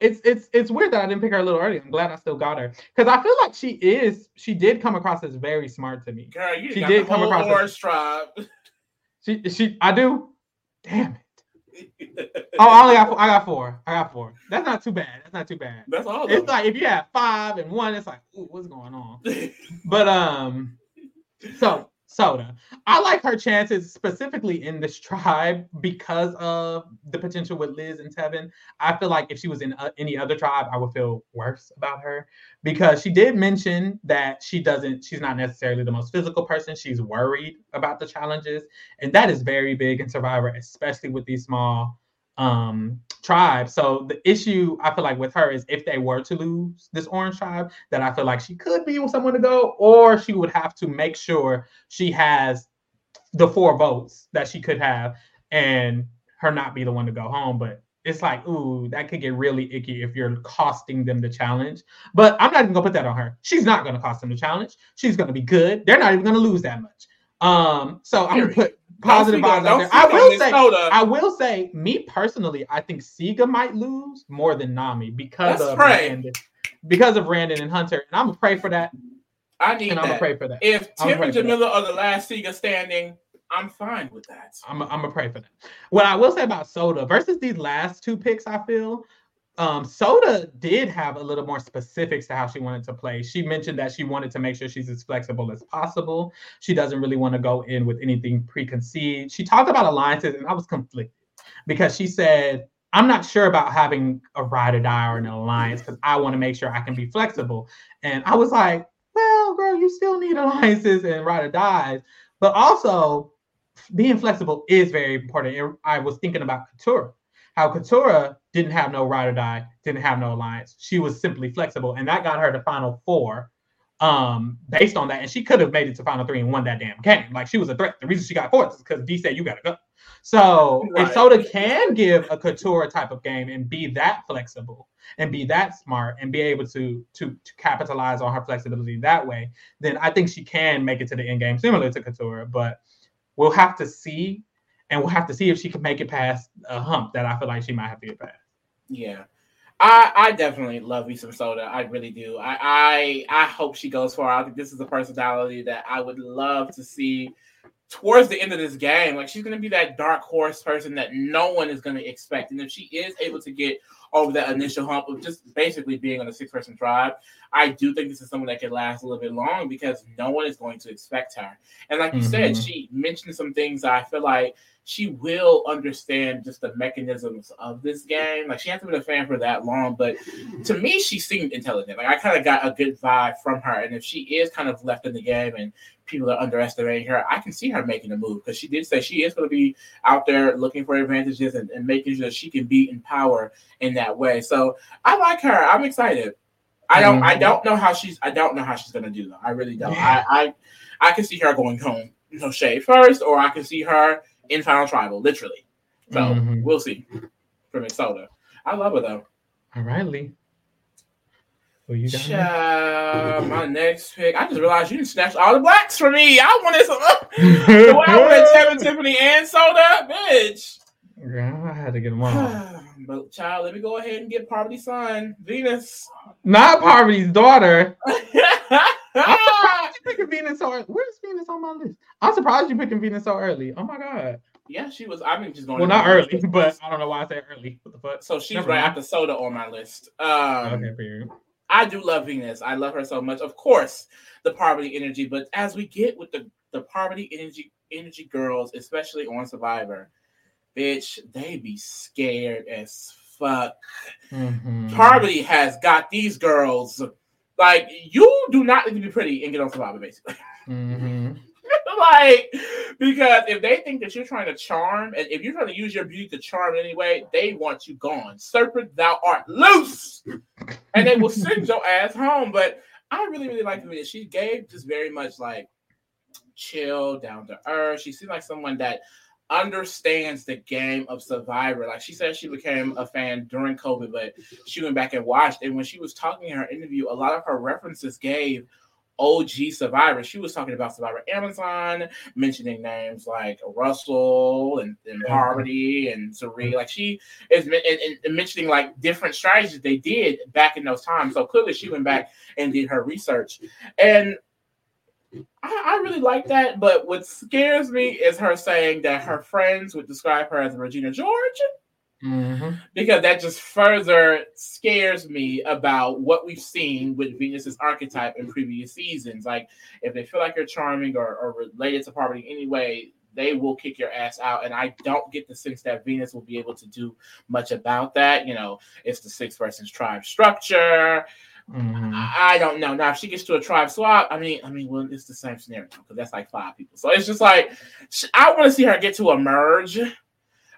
It's it's it's weird that I didn't pick her a little early. I'm glad I still got her because I feel like she is. She did come across as very smart to me. Girl, you she did come across as tribe. She she I do. Damn it oh, I only got four. I got four. I got four. That's not too bad. That's not too bad. That's all. Though. It's like if you have five and one, it's like, ooh, what's going on? but um, so Soda, I like her chances specifically in this tribe because of the potential with Liz and Tevin. I feel like if she was in uh, any other tribe, I would feel worse about her because she did mention that she doesn't she's not necessarily the most physical person she's worried about the challenges and that is very big in survivor especially with these small um tribes so the issue i feel like with her is if they were to lose this orange tribe that i feel like she could be with someone to go or she would have to make sure she has the four votes that she could have and her not be the one to go home but it's like, ooh, that could get really icky if you're costing them the challenge. But I'm not even gonna put that on her. She's not gonna cost them the challenge. She's gonna be good. They're not even gonna lose that much. Um, so I'm gonna put positive vibes out there. I will say, I will say, me personally, I think Siga might lose more than Nami because Let's of Brandon, because of Brandon and Hunter, and I'm gonna pray for that. I need and that. I'm gonna pray for that. If Tim and Jamila are the last Siga standing, I'm fine with that. I'm, I'm gonna pray for that. What I will say about Soda versus these last two picks, I feel um, Soda did have a little more specifics to how she wanted to play. She mentioned that she wanted to make sure she's as flexible as possible. She doesn't really want to go in with anything preconceived. She talked about alliances, and I was conflicted because she said, I'm not sure about having a ride or die or an alliance because I want to make sure I can be flexible. And I was like, well, girl, you still need alliances and ride or dies. But also, being flexible is very important. I was thinking about Katurah, how Katurah didn't have no ride or die, didn't have no alliance. She was simply flexible, and that got her to final four. Um, based on that, and she could have made it to final three and won that damn game. Like she was a threat. The reason she got fourth is because Dee said you gotta go. So right. if Soda can give a Katurah type of game and be that flexible and be that smart and be able to to to capitalize on her flexibility that way, then I think she can make it to the end game similar to Katurah. But we'll have to see, and we'll have to see if she can make it past a hump that I feel like she might have to get past. Yeah. I, I definitely love me some soda. I really do. I, I I hope she goes far. I think this is a personality that I would love to see towards the end of this game. Like she's gonna be that dark horse person that no one is gonna expect. And if she is able to get over that initial hump of just basically being on a six person tribe, I do think this is someone that could last a little bit long because no one is going to expect her. And like you mm-hmm. said, she mentioned some things I feel like she will understand just the mechanisms of this game. Like she hasn't been a fan for that long, but to me, she seemed intelligent. Like I kind of got a good vibe from her. And if she is kind of left in the game and people are underestimating her, I can see her making a move because she did say she is going to be out there looking for advantages and, and making sure she can be in power in that way. So I like her. I'm excited. I don't. I mm-hmm. don't know how she's. I don't know how she's gonna do though. I really don't. I, I, I can see her going home, you know, Shay first, or I can see her in Final Tribal, literally. So mm-hmm. we'll see from Minnesota. I love her though. All right, Lee. Who you got? My next pick. I just realized you didn't snatch all the blacks from me. I wanted some. the way I wanted Tevin, Tiffany, and Soda, bitch. Yeah, I had to get them all. but child, let me go ahead and get Parvati's son, Venus. Not Parvati's daughter. Picking Venus so early. Where's Venus on my list? I'm surprised you picking Venus so early. Oh my god. Yeah, she was. I mean, just going. Well, not early, list. but I don't know why I say early. What the fuck? So she's Never right mind. after Soda on my list. Um, okay, for you. I do love Venus. I love her so much. Of course, the Parvati energy, but as we get with the the Parvati energy energy girls, especially on Survivor, bitch, they be scared as fuck. Mm-hmm. Parvati has got these girls like you do not need to be pretty and get on Survivor, basically. Mm-hmm. like because if they think that you're trying to charm and if you're trying to use your beauty to charm anyway, they want you gone. Serpent, thou art loose, and they will send your ass home. But I really, really like the video. She gave just very much like chill, down to earth. She seemed like someone that understands the game of Survivor. Like she said, she became a fan during COVID, but she went back and watched. And when she was talking in her interview, a lot of her references gave OG Survivor. She was talking about Survivor Amazon, mentioning names like Russell and, and Parvati and Cirie. Like she is and, and mentioning like different strategies they did back in those times. So clearly she went back and did her research. And I, I, really like that, but what scares me is her saying that her friends would describe her as Regina George. Mm-hmm. Because that just further scares me about what we've seen with Venus's archetype in previous seasons. Like, if they feel like you're charming or, or related to Parvati anyway, they will kick your ass out. And I don't get the sense that Venus will be able to do much about that. You know, it's the six persons tribe structure. Mm-hmm. I, don't know. Now, if she gets to a tribe swap, I mean, I mean, well, it's the same scenario because that's like five people. So it's just like I want to see her get to a merge,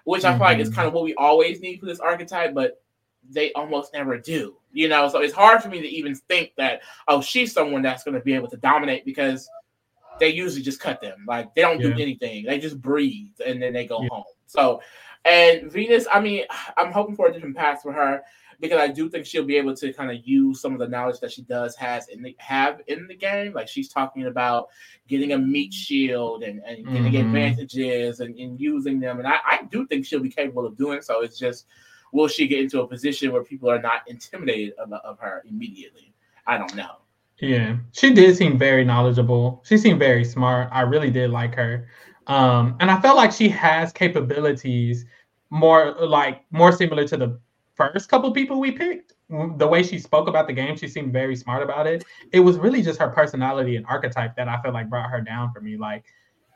which mm-hmm. I feel like is mm-hmm. kind of what we always need for this archetype, but they almost never do. You know, so it's hard for me to even think that oh, she's someone that's going to be able to dominate because they usually just cut them. Like they don't yeah. do anything. They just breathe and then they go yeah. home. So, and Venus, I mean, I'm hoping for a different path for her because I do think she'll be able to kind of use some of the knowledge that she does has in the have in the game. Like she's talking about getting a meat shield and, and getting mm-hmm. advantages and, and, using them. And I, I do think she'll be capable of doing so. It's just will she get into a position where people are not intimidated of, of her immediately? I don't know. Yeah, she did seem very knowledgeable. She seemed very smart. I really did like her. Um, and I felt like she has capabilities more like more similar to the first couple people we picked, mm, the way she spoke about the game, she seemed very smart about it. It was really just her personality and archetype that I felt like brought her down for me. Like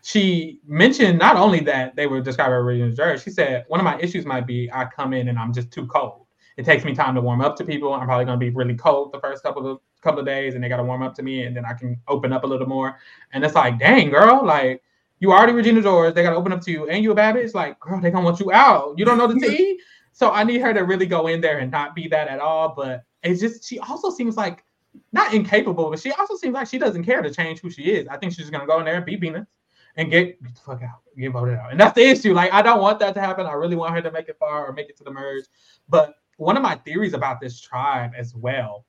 she mentioned not only that they were describing her original journey, she said one of my issues might be I come in and I'm just too cold. It takes me time to warm up to people. I'm probably gonna be really cold the first couple of couple of days, and they gotta warm up to me, and then I can open up a little more. And it's like, dang, girl, like you already Regina George, they gotta open up to you, and you a bad bitch. Like, girl, they gonna want you out. You don't know the tea. So I need her to really go in there and not be that at all. But it's just she also seems like not incapable, but she also seems like she doesn't care to change who she is. I think she's gonna go in there and be Venus and get, get the fuck out, get voted out. And that's the issue. Like I don't want that to happen. I really want her to make it far or make it to the merge. But one of my theories about this tribe as well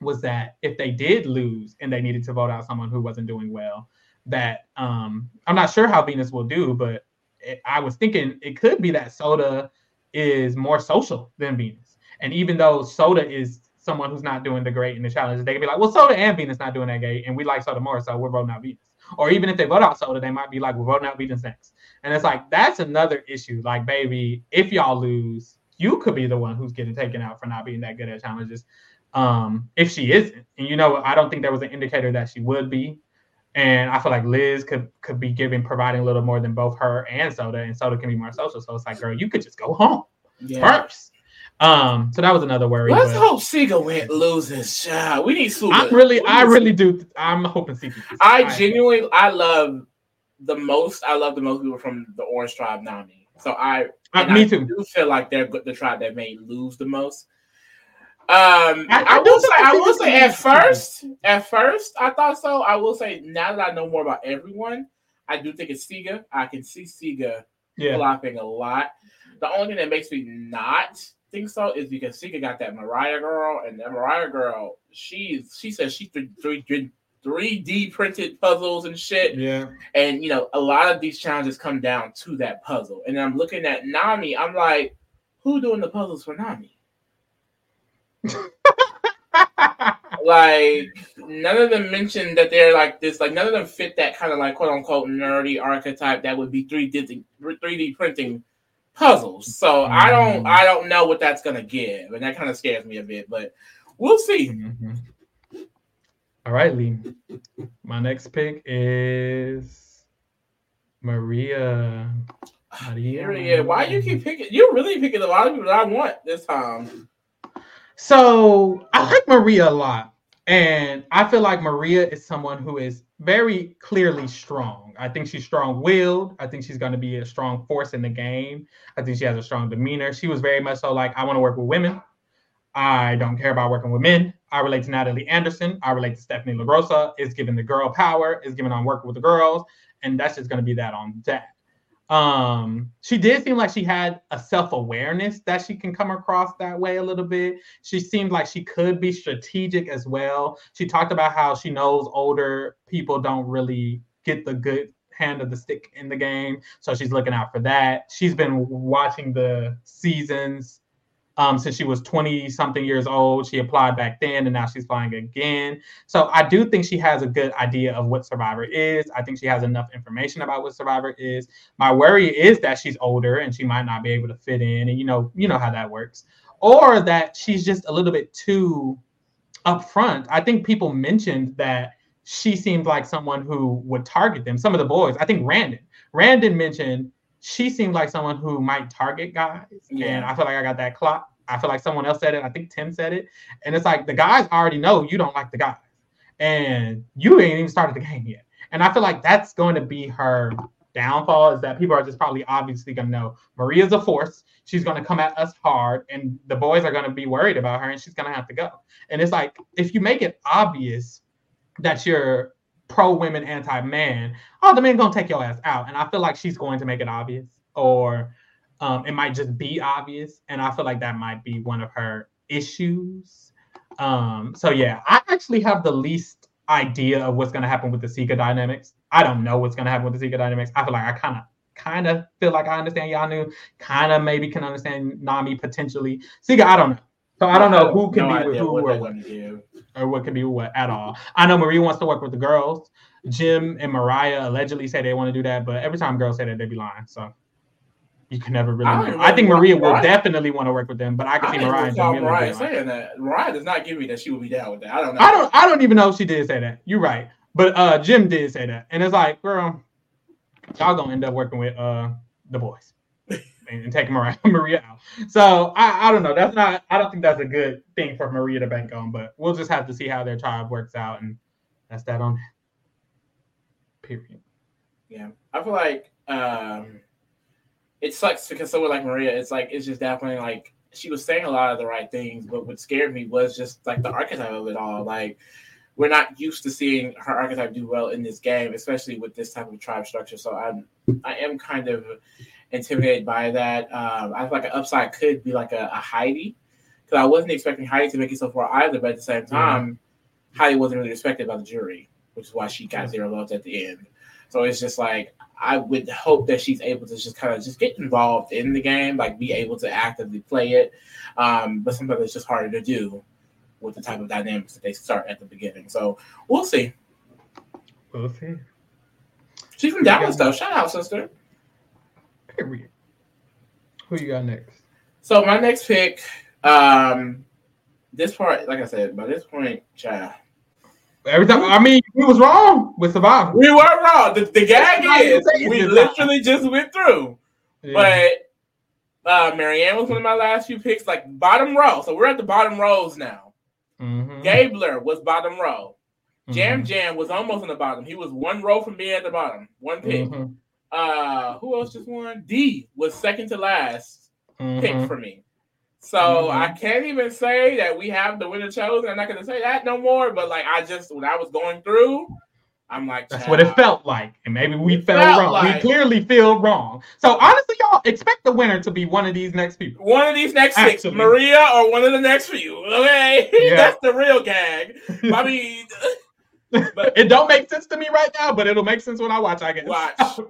was that if they did lose and they needed to vote out someone who wasn't doing well, that um I'm not sure how Venus will do, but it, I was thinking it could be that Soda is more social than Venus. And even though Soda is someone who's not doing the great in the challenges, they can be like, well, Soda and Venus not doing that great, and we like Soda more, so we're voting out Venus. Or even if they vote out Soda, they might be like, we're voting out Venus next. And it's like that's another issue. Like, baby, if y'all lose, you could be the one who's getting taken out for not being that good at challenges. Um, if she isn't, and you know, I don't think there was an indicator that she would be. And I feel like Liz could could be giving providing a little more than both her and Soda, and Soda can be more social. So it's like, girl, you could just go home yeah. first. Um, so that was another worry. Let's but... hope Siga went loses. Child. We need Suga. I'm really, I really do. I'm hoping Siga. I genuinely, I love the most. I love the most people from the Orange Tribe Nami. So I, uh, me I too. Do feel like they're the tribe that may lose the most. Um, I, I, I will say, I will say, at first, at first, I thought so. I will say, now that I know more about everyone, I do think it's Siga. I can see Siga yeah. flopping a lot. The only thing that makes me not think so is because Siga got that Mariah girl, and that Mariah girl, she's she says she three three three D printed puzzles and shit. Yeah. And you know, a lot of these challenges come down to that puzzle. And I'm looking at Nami, I'm like, who doing the puzzles for Nami? Like none of them mentioned that they're like this. Like none of them fit that kind of like quote unquote nerdy archetype that would be three D three D printing puzzles. So mm-hmm. I don't I don't know what that's gonna give, and that kind of scares me a bit. But we'll see. Mm-hmm. All right, Lee. My next pick is Maria. Maria. Maria. Why you keep picking? You're really picking a lot of people that I want this time. So I like Maria a lot. And I feel like Maria is someone who is very clearly strong. I think she's strong willed. I think she's going to be a strong force in the game. I think she has a strong demeanor. She was very much so like, I want to work with women. I don't care about working with men. I relate to Natalie Anderson. I relate to Stephanie LaGrossa. It's giving the girl power. It's giving on working with the girls. And that's just going to be that on that um she did seem like she had a self-awareness that she can come across that way a little bit. She seemed like she could be strategic as well. She talked about how she knows older people don't really get the good hand of the stick in the game so she's looking out for that. She's been watching the seasons um, since she was 20 something years old. She applied back then and now she's flying again. So I do think she has a good idea of what Survivor is. I think she has enough information about what Survivor is. My worry is that she's older and she might not be able to fit in. And you know, you know how that works. Or that she's just a little bit too upfront. I think people mentioned that she seemed like someone who would target them. Some of the boys, I think Randen. Randen mentioned she seemed like someone who might target guys. Yeah. And I feel like I got that clock. I feel like someone else said it. I think Tim said it. And it's like the guys already know you don't like the guys. And you ain't even started the game yet. And I feel like that's going to be her downfall is that people are just probably obviously going to know Maria's a force. She's going to come at us hard, and the boys are going to be worried about her, and she's going to have to go. And it's like, if you make it obvious that you're pro women, anti man, oh, the man gonna take your ass out. And I feel like she's going to make it obvious, or um, it might just be obvious. And I feel like that might be one of her issues. Um, so yeah, I actually have the least idea of what's gonna happen with the Siga dynamics. I don't know what's gonna happen with the Siga dynamics. I feel like I kind of kind of feel like I understand Yanu, kind of maybe can understand Nami potentially. Siga, I don't know. So I don't know who can no be with who or what or what can be what at all. I know Marie wants to work with the girls. Jem and Mariah allegedly say they want to do that, but every time girls say that, they be lying. So you can never really. I, know. I think Maria will definitely want to work with them, but I can I see Mariah. Mariah, Mariah saying that. Mariah does not give me that she would be down with that. I don't know. I don't. I don't even know if she did say that. You're right, but uh, Jem did say that, and it's like, girl, y'all gonna end up working with uh the boys and taking Mariah, Maria out. So I, I don't know. That's not. I don't think that's a good thing for Maria to bank on. But we'll just have to see how their tribe works out, and that's that on. Period. Yeah, I feel like um, it sucks because someone like Maria, it's like it's just definitely like she was saying a lot of the right things, but what scared me was just like the archetype of it all. Like we're not used to seeing her archetype do well in this game, especially with this type of tribe structure. So I'm I am kind of intimidated by that. Um, I feel like an upside could be like a, a Heidi, because I wasn't expecting Heidi to make it so far either. But at the same time, yeah. Heidi wasn't really respected by the jury, which is why she got zero votes at the end. So it's just like I would hope that she's able to just kind of just get involved in the game, like be able to actively play it. Um, but sometimes it's just harder to do with the type of dynamics that they start at the beginning. So we'll see. We'll see. She's from Dallas, though. Shout out, sister. Period. Who you got next? So my next pick, um, this part, like I said, by this point, child. Every time, I mean, we was wrong with Survivor. We were wrong. The, the gag is we literally just went through. Yeah. But uh, Maryanne was one of my last few picks, like bottom row. So we're at the bottom rows now. Mm-hmm. Gabler was bottom row. Yam mm-hmm. Yam was almost in the bottom. He was one row from being at the bottom. One pick. Mm-hmm. Uh, who else just won? Dee was second to last mm-hmm. pick for me. So mm-hmm. I can't even say that we have the winner chosen. I'm not going to say that no more. But like I just when I was going through, I'm like that's what it felt like, and maybe we felt, felt wrong. Like, we clearly feel wrong. So honestly, y'all expect the winner to be one of these next people. One of these next Actually. six, Maria, or one of the next few. Okay, yeah. that's the real gag. I mean. But, it don't make sense to me right now, but it'll make sense when I watch. I guess. Watch,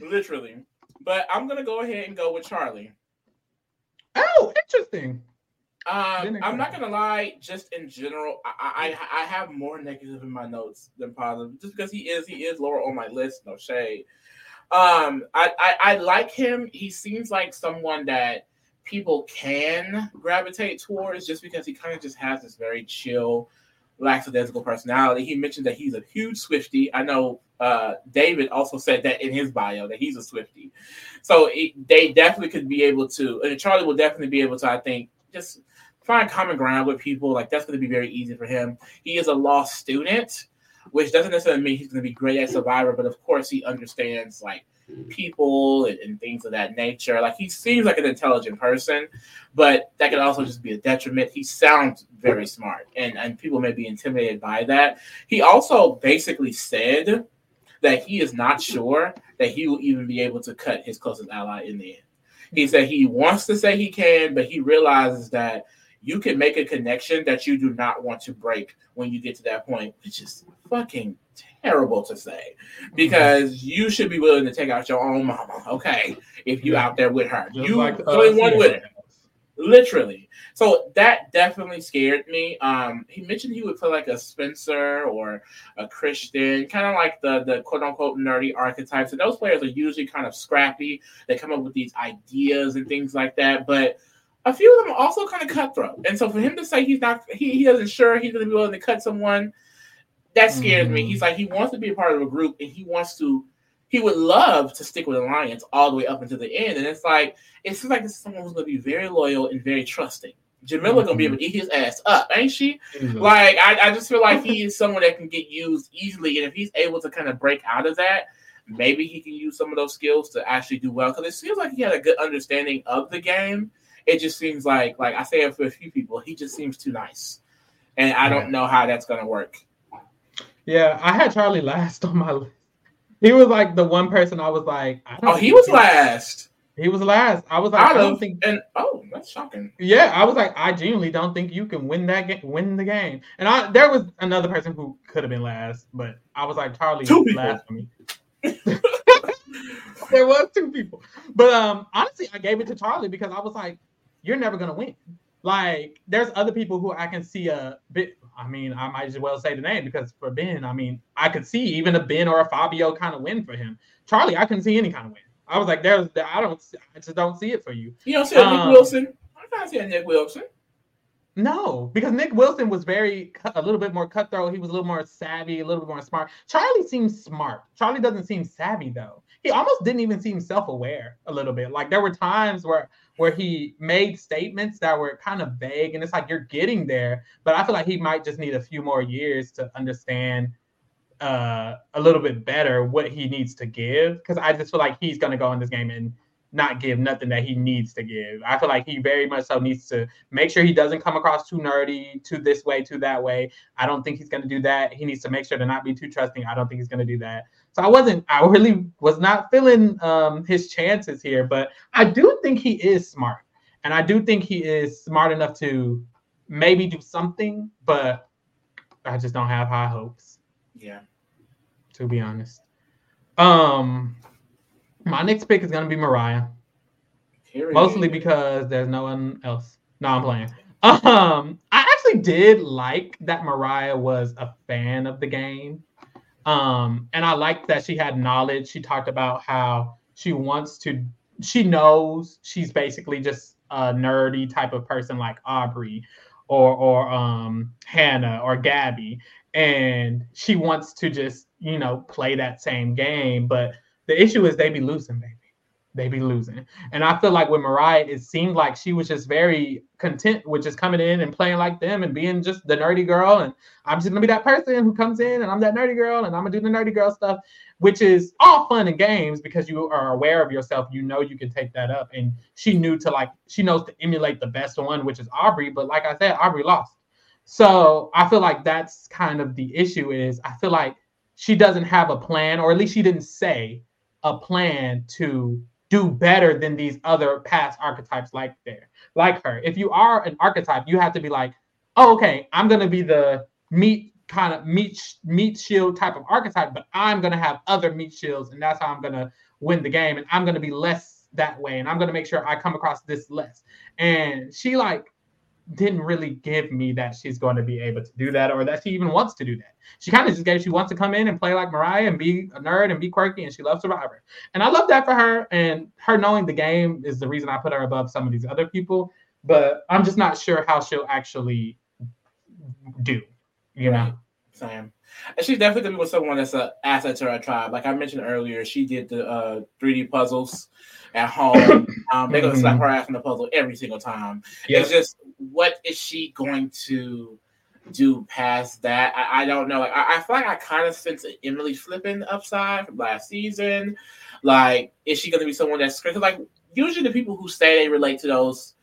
literally. But I'm gonna go ahead and go with Charlie. Oh, interesting. Um, I'm not gonna lie. Just in general, I, I I have more negative in my notes than positive, just because he is he is lower on my list. No shade. Um, I, I I like him. He seems like someone that people can gravitate towards, just because he kind of just has this very chill, lackadaisical personality. He mentioned that he's a huge Swifty. I know uh, David also said that in his bio that he's a Swifty. So it, they definitely could be able to, and Charlie will definitely be able to, I think, just find common ground with people. Like that's going to be very easy for him. He is a law student, which doesn't necessarily mean he's going to be great at Survivor, but of course he understands like people and, and, things of that nature. Like he seems like an intelligent person, but that could also just be a detriment. He sounds very smart, and and people may be intimidated by that. He also basically said that he is not sure that he will even be able to cut his closest ally in the end. He said he wants to say he can, but he realizes that you can make a connection that you do not want to break when you get to that point, which is fucking terrible to say because mm-hmm. you should be willing to take out your own mama, okay? If you out there with her, Just you like only one with it, literally. So that definitely scared me. Um, he mentioned he would play like a Spencer or a Christian, kind of like the the quote unquote nerdy archetypes. And those players are usually kind of scrappy. They come up with these ideas and things like that, but a few of them are also kind of cutthroat. And so for him to say he's not, he, he doesn't sure he's going to be willing to cut someone, that scares mm-hmm. me. He's like he wants to be a part of a group and he wants to. He would love to stick with Alliance all the way up until the end, and it's like it seems like this is someone who's going to be very loyal and very trusting. Jamila mm-hmm. gonna be able to eat his ass up, ain't she? Mm-hmm. Like I, I just feel like he is someone that can get used easily, and if he's able to kind of break out of that, maybe he can use some of those skills to actually do well. Because it seems like he had a good understanding of the game it just seems like like I say it for a few people, he just seems too nice, and I don't know how that's gonna work. Yeah, I had Charlie last on my list. He was like the one person I was like, I oh, he was he, last. He was last. I was like, I, I don't think. And oh, that's shocking. Yeah, I was like, I genuinely don't think you can win that game, win the game. And I there was another person who could have been last, but I was like, Charlie Two last for me. there was two people, but um, honestly, I gave it to Charlie because I was like, you're never gonna win. Like there's other people who I can see a bit. I mean, I might as well say the name because for Ben, I mean, I could see even a Ben or a Fabio kind of win for him. Charlie, I couldn't see any kind of win. I was like, there's, I don't, I just don't see it for you. You don't see a um, Nick Wilson. I can't see a Nick Wilson. No, because Nick Wilson was very a little bit more cutthroat. He was a little more savvy, a little bit more smart. Charlie seems smart. Charlie doesn't seem savvy though. He almost didn't even seem self-aware a little bit. Like there were times where where he made statements that were kind of vague and it's like you're getting there but i feel like he might just need a few more years to understand uh, a little bit better what he needs to give because i just feel like he's going to go in this game and not give nothing that he needs to give. I feel like he very much so needs to make sure he doesn't come across too nerdy, too this way, too that way. I don't think he's going to do that. He needs to make sure to not be too trusting. I don't think he's going to do that. So I wasn't, I really was not feeling um, his chances here, but I do think he is smart. And I do think he is smart enough to maybe do something, but I just don't have high hopes. Yeah. To be honest. Um, my next pick is gonna be Mariah. Period. Mostly because there's no one else. No, I'm playing. Um, I actually did like that Mariah was a fan of the game. Um, and I liked that she had knowledge. She talked about how she wants to, she knows she's basically just a nerdy type of person like Aubrey or or um Hannah or Gabby. And she wants to just, you know, play that same game. But the issue is they be losing, baby they be losing. And I feel like with Mariah, it seemed like she was just very content with just coming in and playing like them and being just the nerdy girl. And I'm just gonna be that person who comes in and I'm that nerdy girl and I'm gonna do the nerdy girl stuff, which is all fun and games because you are aware of yourself. You know you can take that up. And she knew to like she knows to emulate the best one, which is Aubrey. But like I said, Aubrey lost. So I feel like that's kind of the issue is I feel like she doesn't have a plan, or at least she didn't say a plan to do better than these other past archetypes like there, like her. If you are an archetype, you have to be like, oh, okay, I'm gonna be the meat kind of meat meat shield type of archetype, but I'm gonna have other meat shields, and that's how I'm gonna win the game, and I'm gonna be less that way, and I'm gonna make sure I come across this less. And she like didn't really give me that she's going to be able to do that or that she even wants to do that. She kind of just gave she wants to come in and play like Mariah and be a nerd and be quirky and she loves Survivor. And I love that for her. And her knowing the game is the reason I put her above some of these other people. But I'm just not sure how she'll actually do, you know. Sam. And she's definitely gonna be with someone that's an asset to our tribe. Like I mentioned earlier, she did the uh, 3D puzzles at home. Um, they're gonna mm-hmm. slap her ass in the puzzle every single time. Yep. It's just what is she going to do past that? I, I don't know. Like I, I, feel like I kind of sense Emily Flippen upside from last season. Like, is she gonna be someone that's because like usually the people who say they relate to those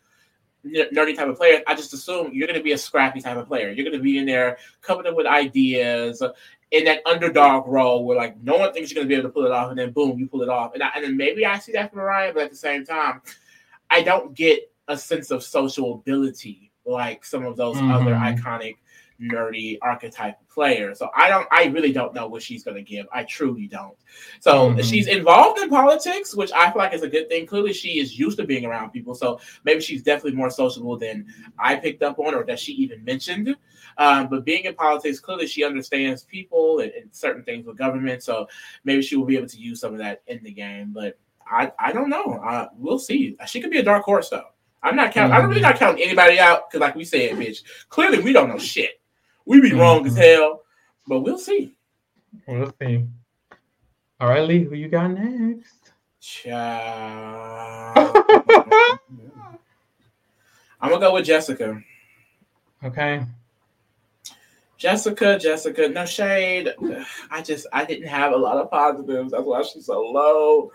nerdy type of player, I just assume you're going to be a scrappy type of player. You're going to be in there coming up with ideas in that underdog role where like no one thinks you're going to be able to pull it off, and then boom, you pull it off. And, I, and then maybe I see that from Mariah, but at the same time, I don't get a sense of social ability like some of those mm-hmm. other iconic nerdy archetype player. So I don't I really don't know what she's gonna give. I truly don't. So mm-hmm. she's involved in politics, which I feel like is a good thing. Clearly she is used to being around people. So maybe she's definitely more sociable than I picked up on or that she even mentioned. Um, but being in politics, clearly she understands people and, and certain things with government. So maybe she will be able to use some of that in the game. But I, I don't know. Uh, we'll see. She could be a dark horse though. I'm not counting. Mm-hmm. I'm really not counting anybody out because, like we said, bitch. Clearly, we don't know shit. We be mm-hmm. wrong as hell, but we'll see. We'll see. All right, Lee, who you got next? Ciao. I'm gonna go with Jessica. Okay. Jessica, Jessica, no shade. I just I didn't have a lot of positives. That's why she's so low.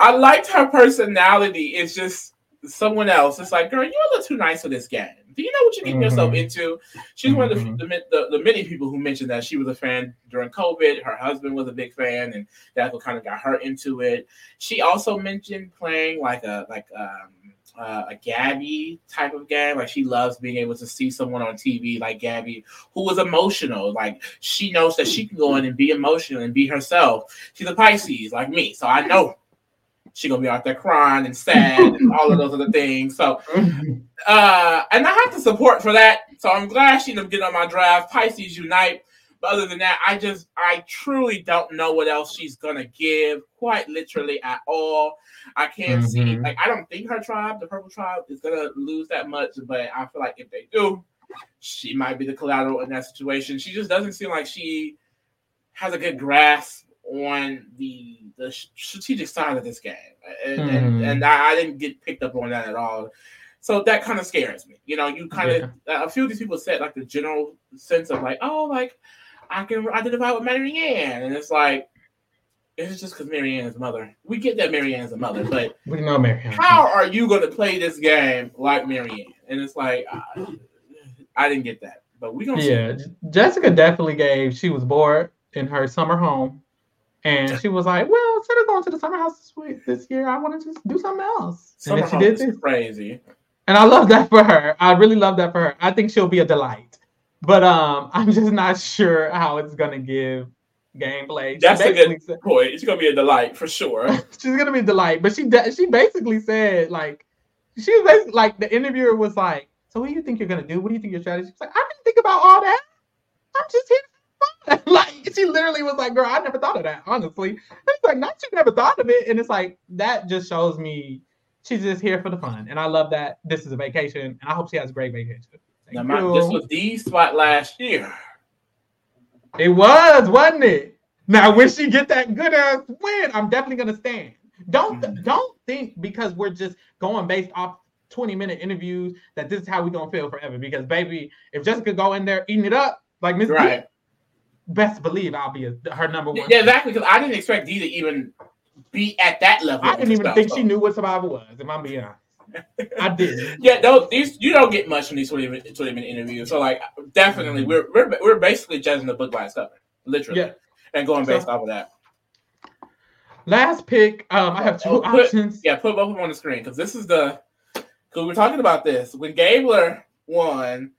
I liked her personality. It's just someone else. It's like, girl, you're a little too nice for this game. Do you know what you're getting mm-hmm. yourself into? She's mm-hmm. one of the, mm-hmm. the, the, the, many people who mentioned that she was a fan during COVID. Her husband was a big fan, and that's what kind of got her into it. She also mentioned playing like a like um, uh, a Gabby type of game. Like she loves being able to see someone on TV like Gabby who was emotional. Like she knows that she can go in and be emotional and be herself. She's a Pisces like me, so I know she gonna be out there crying and sad and all of those other things. So, uh, and I have to support for that. So I'm glad she didn't get on my draft. Pisces unite. But other than that, I just I truly don't know what else she's gonna give, quite literally at all. I can't mm-hmm. see like I don't think her tribe, the purple tribe, is gonna lose that much, but I feel like if they do, she might be the collateral in that situation. She just doesn't seem like she has a good grasp on the the strategic side of this game, and, mm. and, hmm. and I, I, didn't get picked up on that at all. So that kind of scares me. You know, you kind of yeah. a few of these people said like the general sense of like, oh, like I can identify with Maryanne, and it's like it's just because Maryanne is mother. We get that Maryanne is a mother, but we know Maryanne. How are you going to play this game like Maryanne? And it's like I, I didn't get that, but we gonna. Yeah. Jessica definitely gave. She was bored in her summer home and she was like, "Well, instead of going to the summer house this, week, this year, I want to just do something else." Summer and she did this. Crazy. And I love that for her. I really love that for her. I think she'll be a delight. But um, I'm just not sure how it's gonna give gameplay. That's a good said, point. It's gonna be a delight for sure. she's gonna be a delight, but she she basically said like she was basically like the interviewer was like, "So what do you think you're gonna do? What do you think your strategy?" She's like, "I didn't think about all that. I'm just here." like she literally was like, "Girl, I never thought of that. Honestly, And it's like not you never thought of it, and it's like that just shows me she's just here for the fun, and I love that. This is a vacation, and I hope she has a great vacation. Now, my, this was the spot last year. It was, wasn't it? Now, when she get that good ass win, I'm definitely gonna stand. Don't mm-hmm. don't think because we're just going based off 20 minute interviews that this is how we gonna feel forever. Because baby, if Jessica go in there eating it up like Miss right. Best believe I'll be a, her number one. Yeah, exactly. Because I didn't expect Dee to even be at that level. I didn't even stuff, think so. she knew what survival was. If I'm being honest. I did. yeah, those these you don't get much from these 20 minute, 20 minute interviews. So like definitely mm-hmm. we're, we're we're basically judging the book by its cover. Literally. Yeah. And going based so, off of that. Last pick. Um, I have two oh, put, options. Yeah, put both of them on the screen because this is the because we're talking about this. When Gabler won,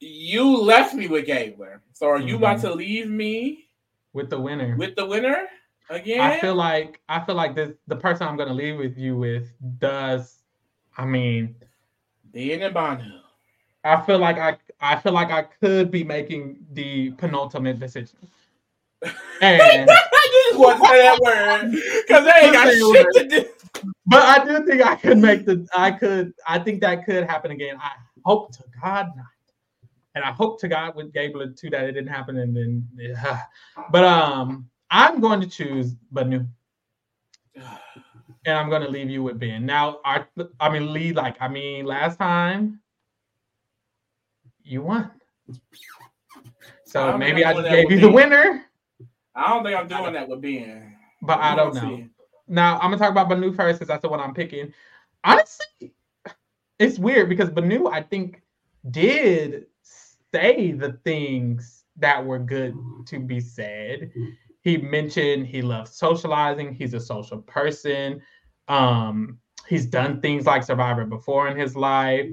you left me with Gabler. So are you mm-hmm. about to leave me with the winner? With the winner? Again? I feel like I feel like this the person I'm gonna leave with you with does I mean being and Bhanu. I feel like I I feel like I could be making the penultimate decision. And I just want to say that word because they ain't got shit to do. But I do think I could make the I could I think that could happen again. I hope to God not. And I hope to God with Gabler too that it didn't happen and then yeah. but um I'm going to choose Bhanu. And I'm going to leave you with Ben. Now, I, I mean, Lee, like, I mean, last time you won. So maybe I just gave you the winner. I don't think I'm doing that with Ben. But I don't know. See. Now, I'm going to talk about Bhanu first because that's the one I'm picking. Honestly, it's weird because Bhanu, I think, did say the things that were good to be said he mentioned he loves socializing. He's a social person. Um, he's done things like Survivor before in his life.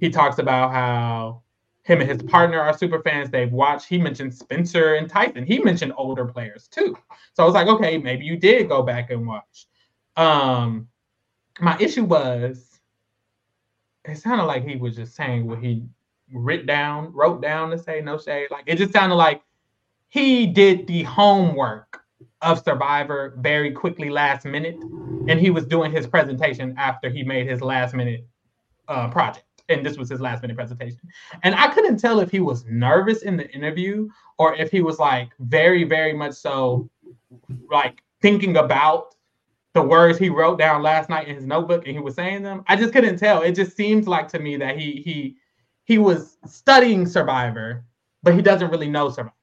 He talks about how him and his partner are super fans. They've watched. He mentioned Spencer and Tyson. He mentioned older players too. So I was like, okay, maybe you did go back and watch. Um, my issue was it sounded like he was just saying what he writ down, wrote down to say no shade. Like it just sounded like he did the homework of Survivor very quickly last minute, and he was doing his presentation after he made his last minute uh, project. And this was his last minute presentation. And I couldn't tell if he was nervous in the interview or if he was like very, very much so like thinking about the words he wrote down last night in his notebook and he was saying them. I just couldn't tell. It just seems like to me that he he he was studying Survivor, but he doesn't really know Survivor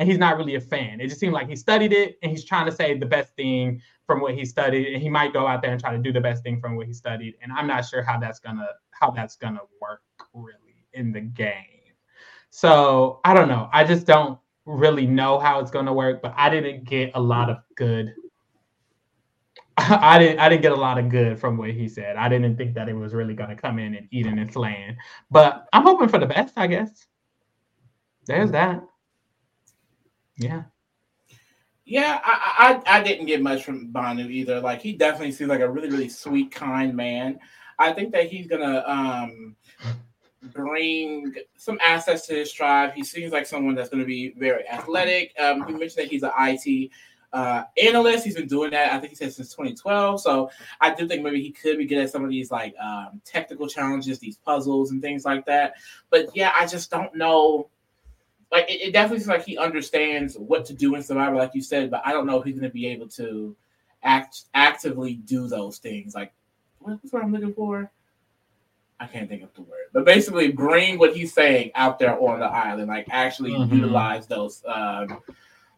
and he's not really a fan. It just seemed like he studied it and he's trying to say the best thing from what he studied, and he might go out there and try to do the best thing from what he studied. And I'm not sure how that's gonna how that's gonna work really in the game. So I don't know. I just don't really know how it's gonna work, but I didn't get a lot of good. I didn't I didn't get a lot of good from what he said. I didn't think that it was really gonna come in and eat in its land. But I'm hoping for the best, I guess. There's that. Yeah. Yeah, I, I I didn't get much from Bhanu either. Like he definitely seems like a really really sweet, kind man. I think that he's gonna um, bring some assets to his tribe. He seems like someone that's gonna be very athletic. Um, he mentioned that he's an IT uh, analyst. He's been doing that. I think he said since 2012. So I do think maybe he could be good at some of these like um, technical challenges, these puzzles and things like that. But yeah, I just don't know like it, it, definitely seems like he understands what to do in Survivor, like you said, but I don't know if he's going to be able to act actively do those things. Like what's what I'm looking for? I can't think of the word, but basically bring what he's saying out there on the island, like actually mm-hmm. utilize those um,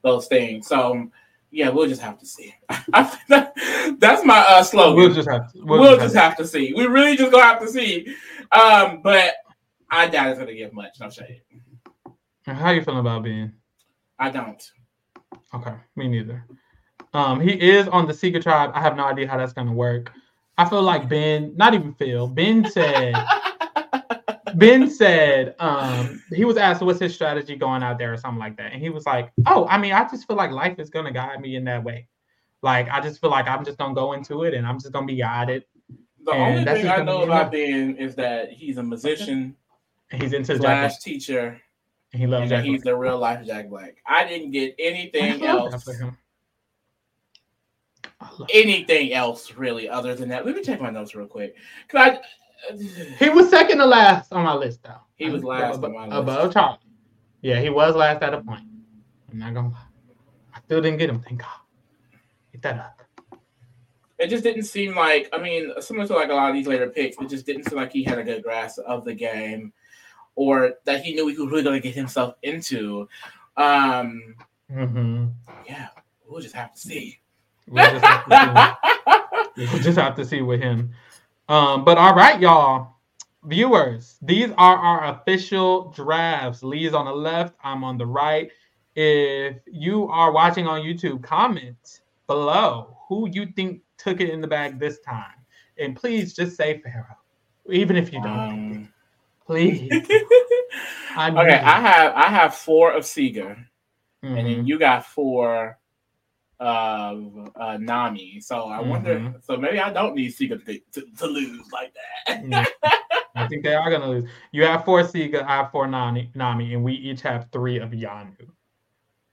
those things. So yeah, we'll just have to see. that's my uh, slogan. We'll just have to. We'll, we'll just, have, have to see. We really just gonna have to see. Um, but I doubt it's gonna give much. No shade. How you feeling about Ben? I don't. Okay, me neither. Um, he is on the Secret Tribe. I have no idea how that's gonna work. I feel like Ben, not even Phil. Ben said Ben said um, he was asked what's his strategy going out there or something like that, and he was like, "Oh, I mean, I just feel like life is gonna guide me in that way. Like I just feel like I'm just gonna go into it and I'm just gonna be guided." The only thing I know about. Ben is that he's a musician he's into Jack slash Black. teacher, and He loves and Jack he's the real life Jack Black. I didn't get anything else. Anything else really other than that. Let me check my notes real quick. Cause I, He was second to last on my list, though. He was last above, on my list. above Charlie. Yeah, he was last at a point. I'm not gonna lie. I still didn't get him. Thank God. Get that up. it just didn't seem like. I mean, similar to like a lot of these later picks, it just didn't seem like he had a good grasp of the game, or that he knew he was really going to get himself into. Um, Mm-hmm. yeah, we'll just have to see. We'll just have to see. We'll just have to see with him. Um, but all right, y'all. Viewers, these are our official drafts. Lee's on the left, I'm on the right. If you are watching on YouTube, comment below who you think took it in the bag this time. And please just say Pharaoh. Even if you don't. Um, please. I okay, it. I have I have four of Siga, and Mhm. then you got four of uh, Nami. So I wonder. Mhm. So maybe I don't need Siga to, to, to lose like that. I think they are gonna lose. You have four Siga, I have four Nami, Nami, and we each have three of Yanu.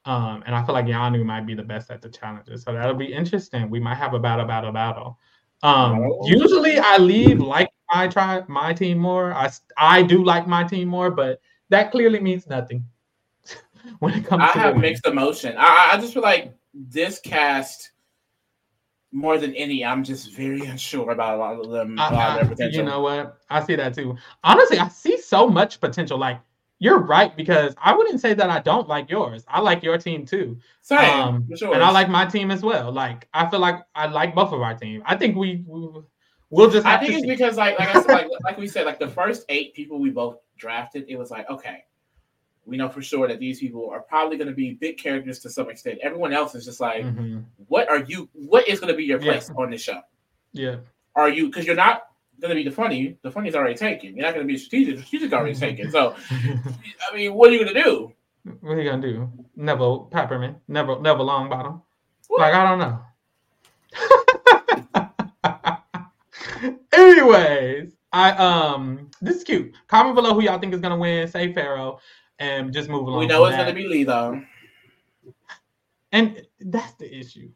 Um, and I feel like Yanu might be the best at the challenges, so that'll be interesting. We might have a battle, battle, battle. Um, Oh. usually I leave like my try my team more. I I do like my team more, but that clearly means nothing when it comes I to have mixed emotion. I, I just feel like this cast more than any. I'm just very unsure about a lot of them. A lot of their potential. you know what? I see that too. Honestly, I see so much potential. Like you're right because I wouldn't say that I don't like yours. I like your team too. Same, Um, sure. And I like my team as well. Like I feel like I like both of our team. I think we, we we'll just I think to it's see. because like like I said, like like we said, like the first eight people we both drafted, it was like okay, we know for sure that these people are probably going to be big characters to some extent. Everyone else is just like, Mhm. what are you? What is going to be your Yeah. place on this show? Yeah. Are you because you're not going to be the funny? The funny's already taken. You're not going to be strategic. The strategic already taken. So I mean, what are you going to do? what are you gonna do? Neville Pepperman. Neville Neville Longbottom. What? Like I don't know. Anyways, I um this is cute. Comment below who y'all think is gonna win. Say Pharaoh, and just move along. We know it's going to be Lee though. And that's the issue.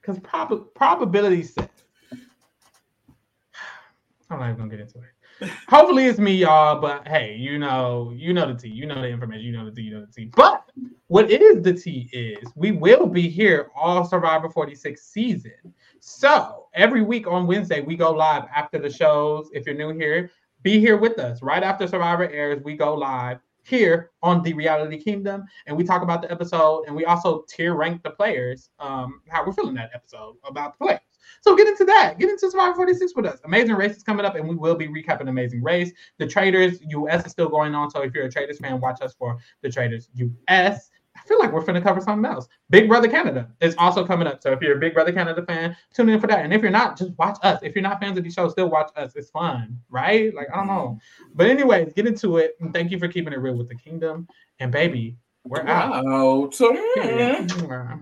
Because prob- probability set. I'm not even gonna get into it. Hopefully it's me, y'all. But hey, you know, you know the T, you know the information, you know the T, you know the T. But what is the T is we will be here all Survivor 46 season. So every week on Wednesday, we go live after the shows. If you're new here, be here with us. Right after Survivor airs, we go live here on the Reality Kingdom, and we talk about the episode, and we also tier rank the players, um, how we're feeling that episode about the players. So get into that. Get into Survivor 46 with us. Amazing Race is coming up, and we will be recapping Amazing Race. The Traitors US is still going on, so if you're a Traitors fan, watch us for the Traitors US. Feel like we're finna cover something else. Big Brother Canada is also coming up. So if you're a Big Brother Canada fan, tune in for that. And if you're not, just watch us. If you're not fans of these shows, still watch us. It's fun, right? Like I don't know. But anyways, get into it. And thank you for keeping it real with the kingdom. And baby, we're out. Wow. Period. Mm-hmm.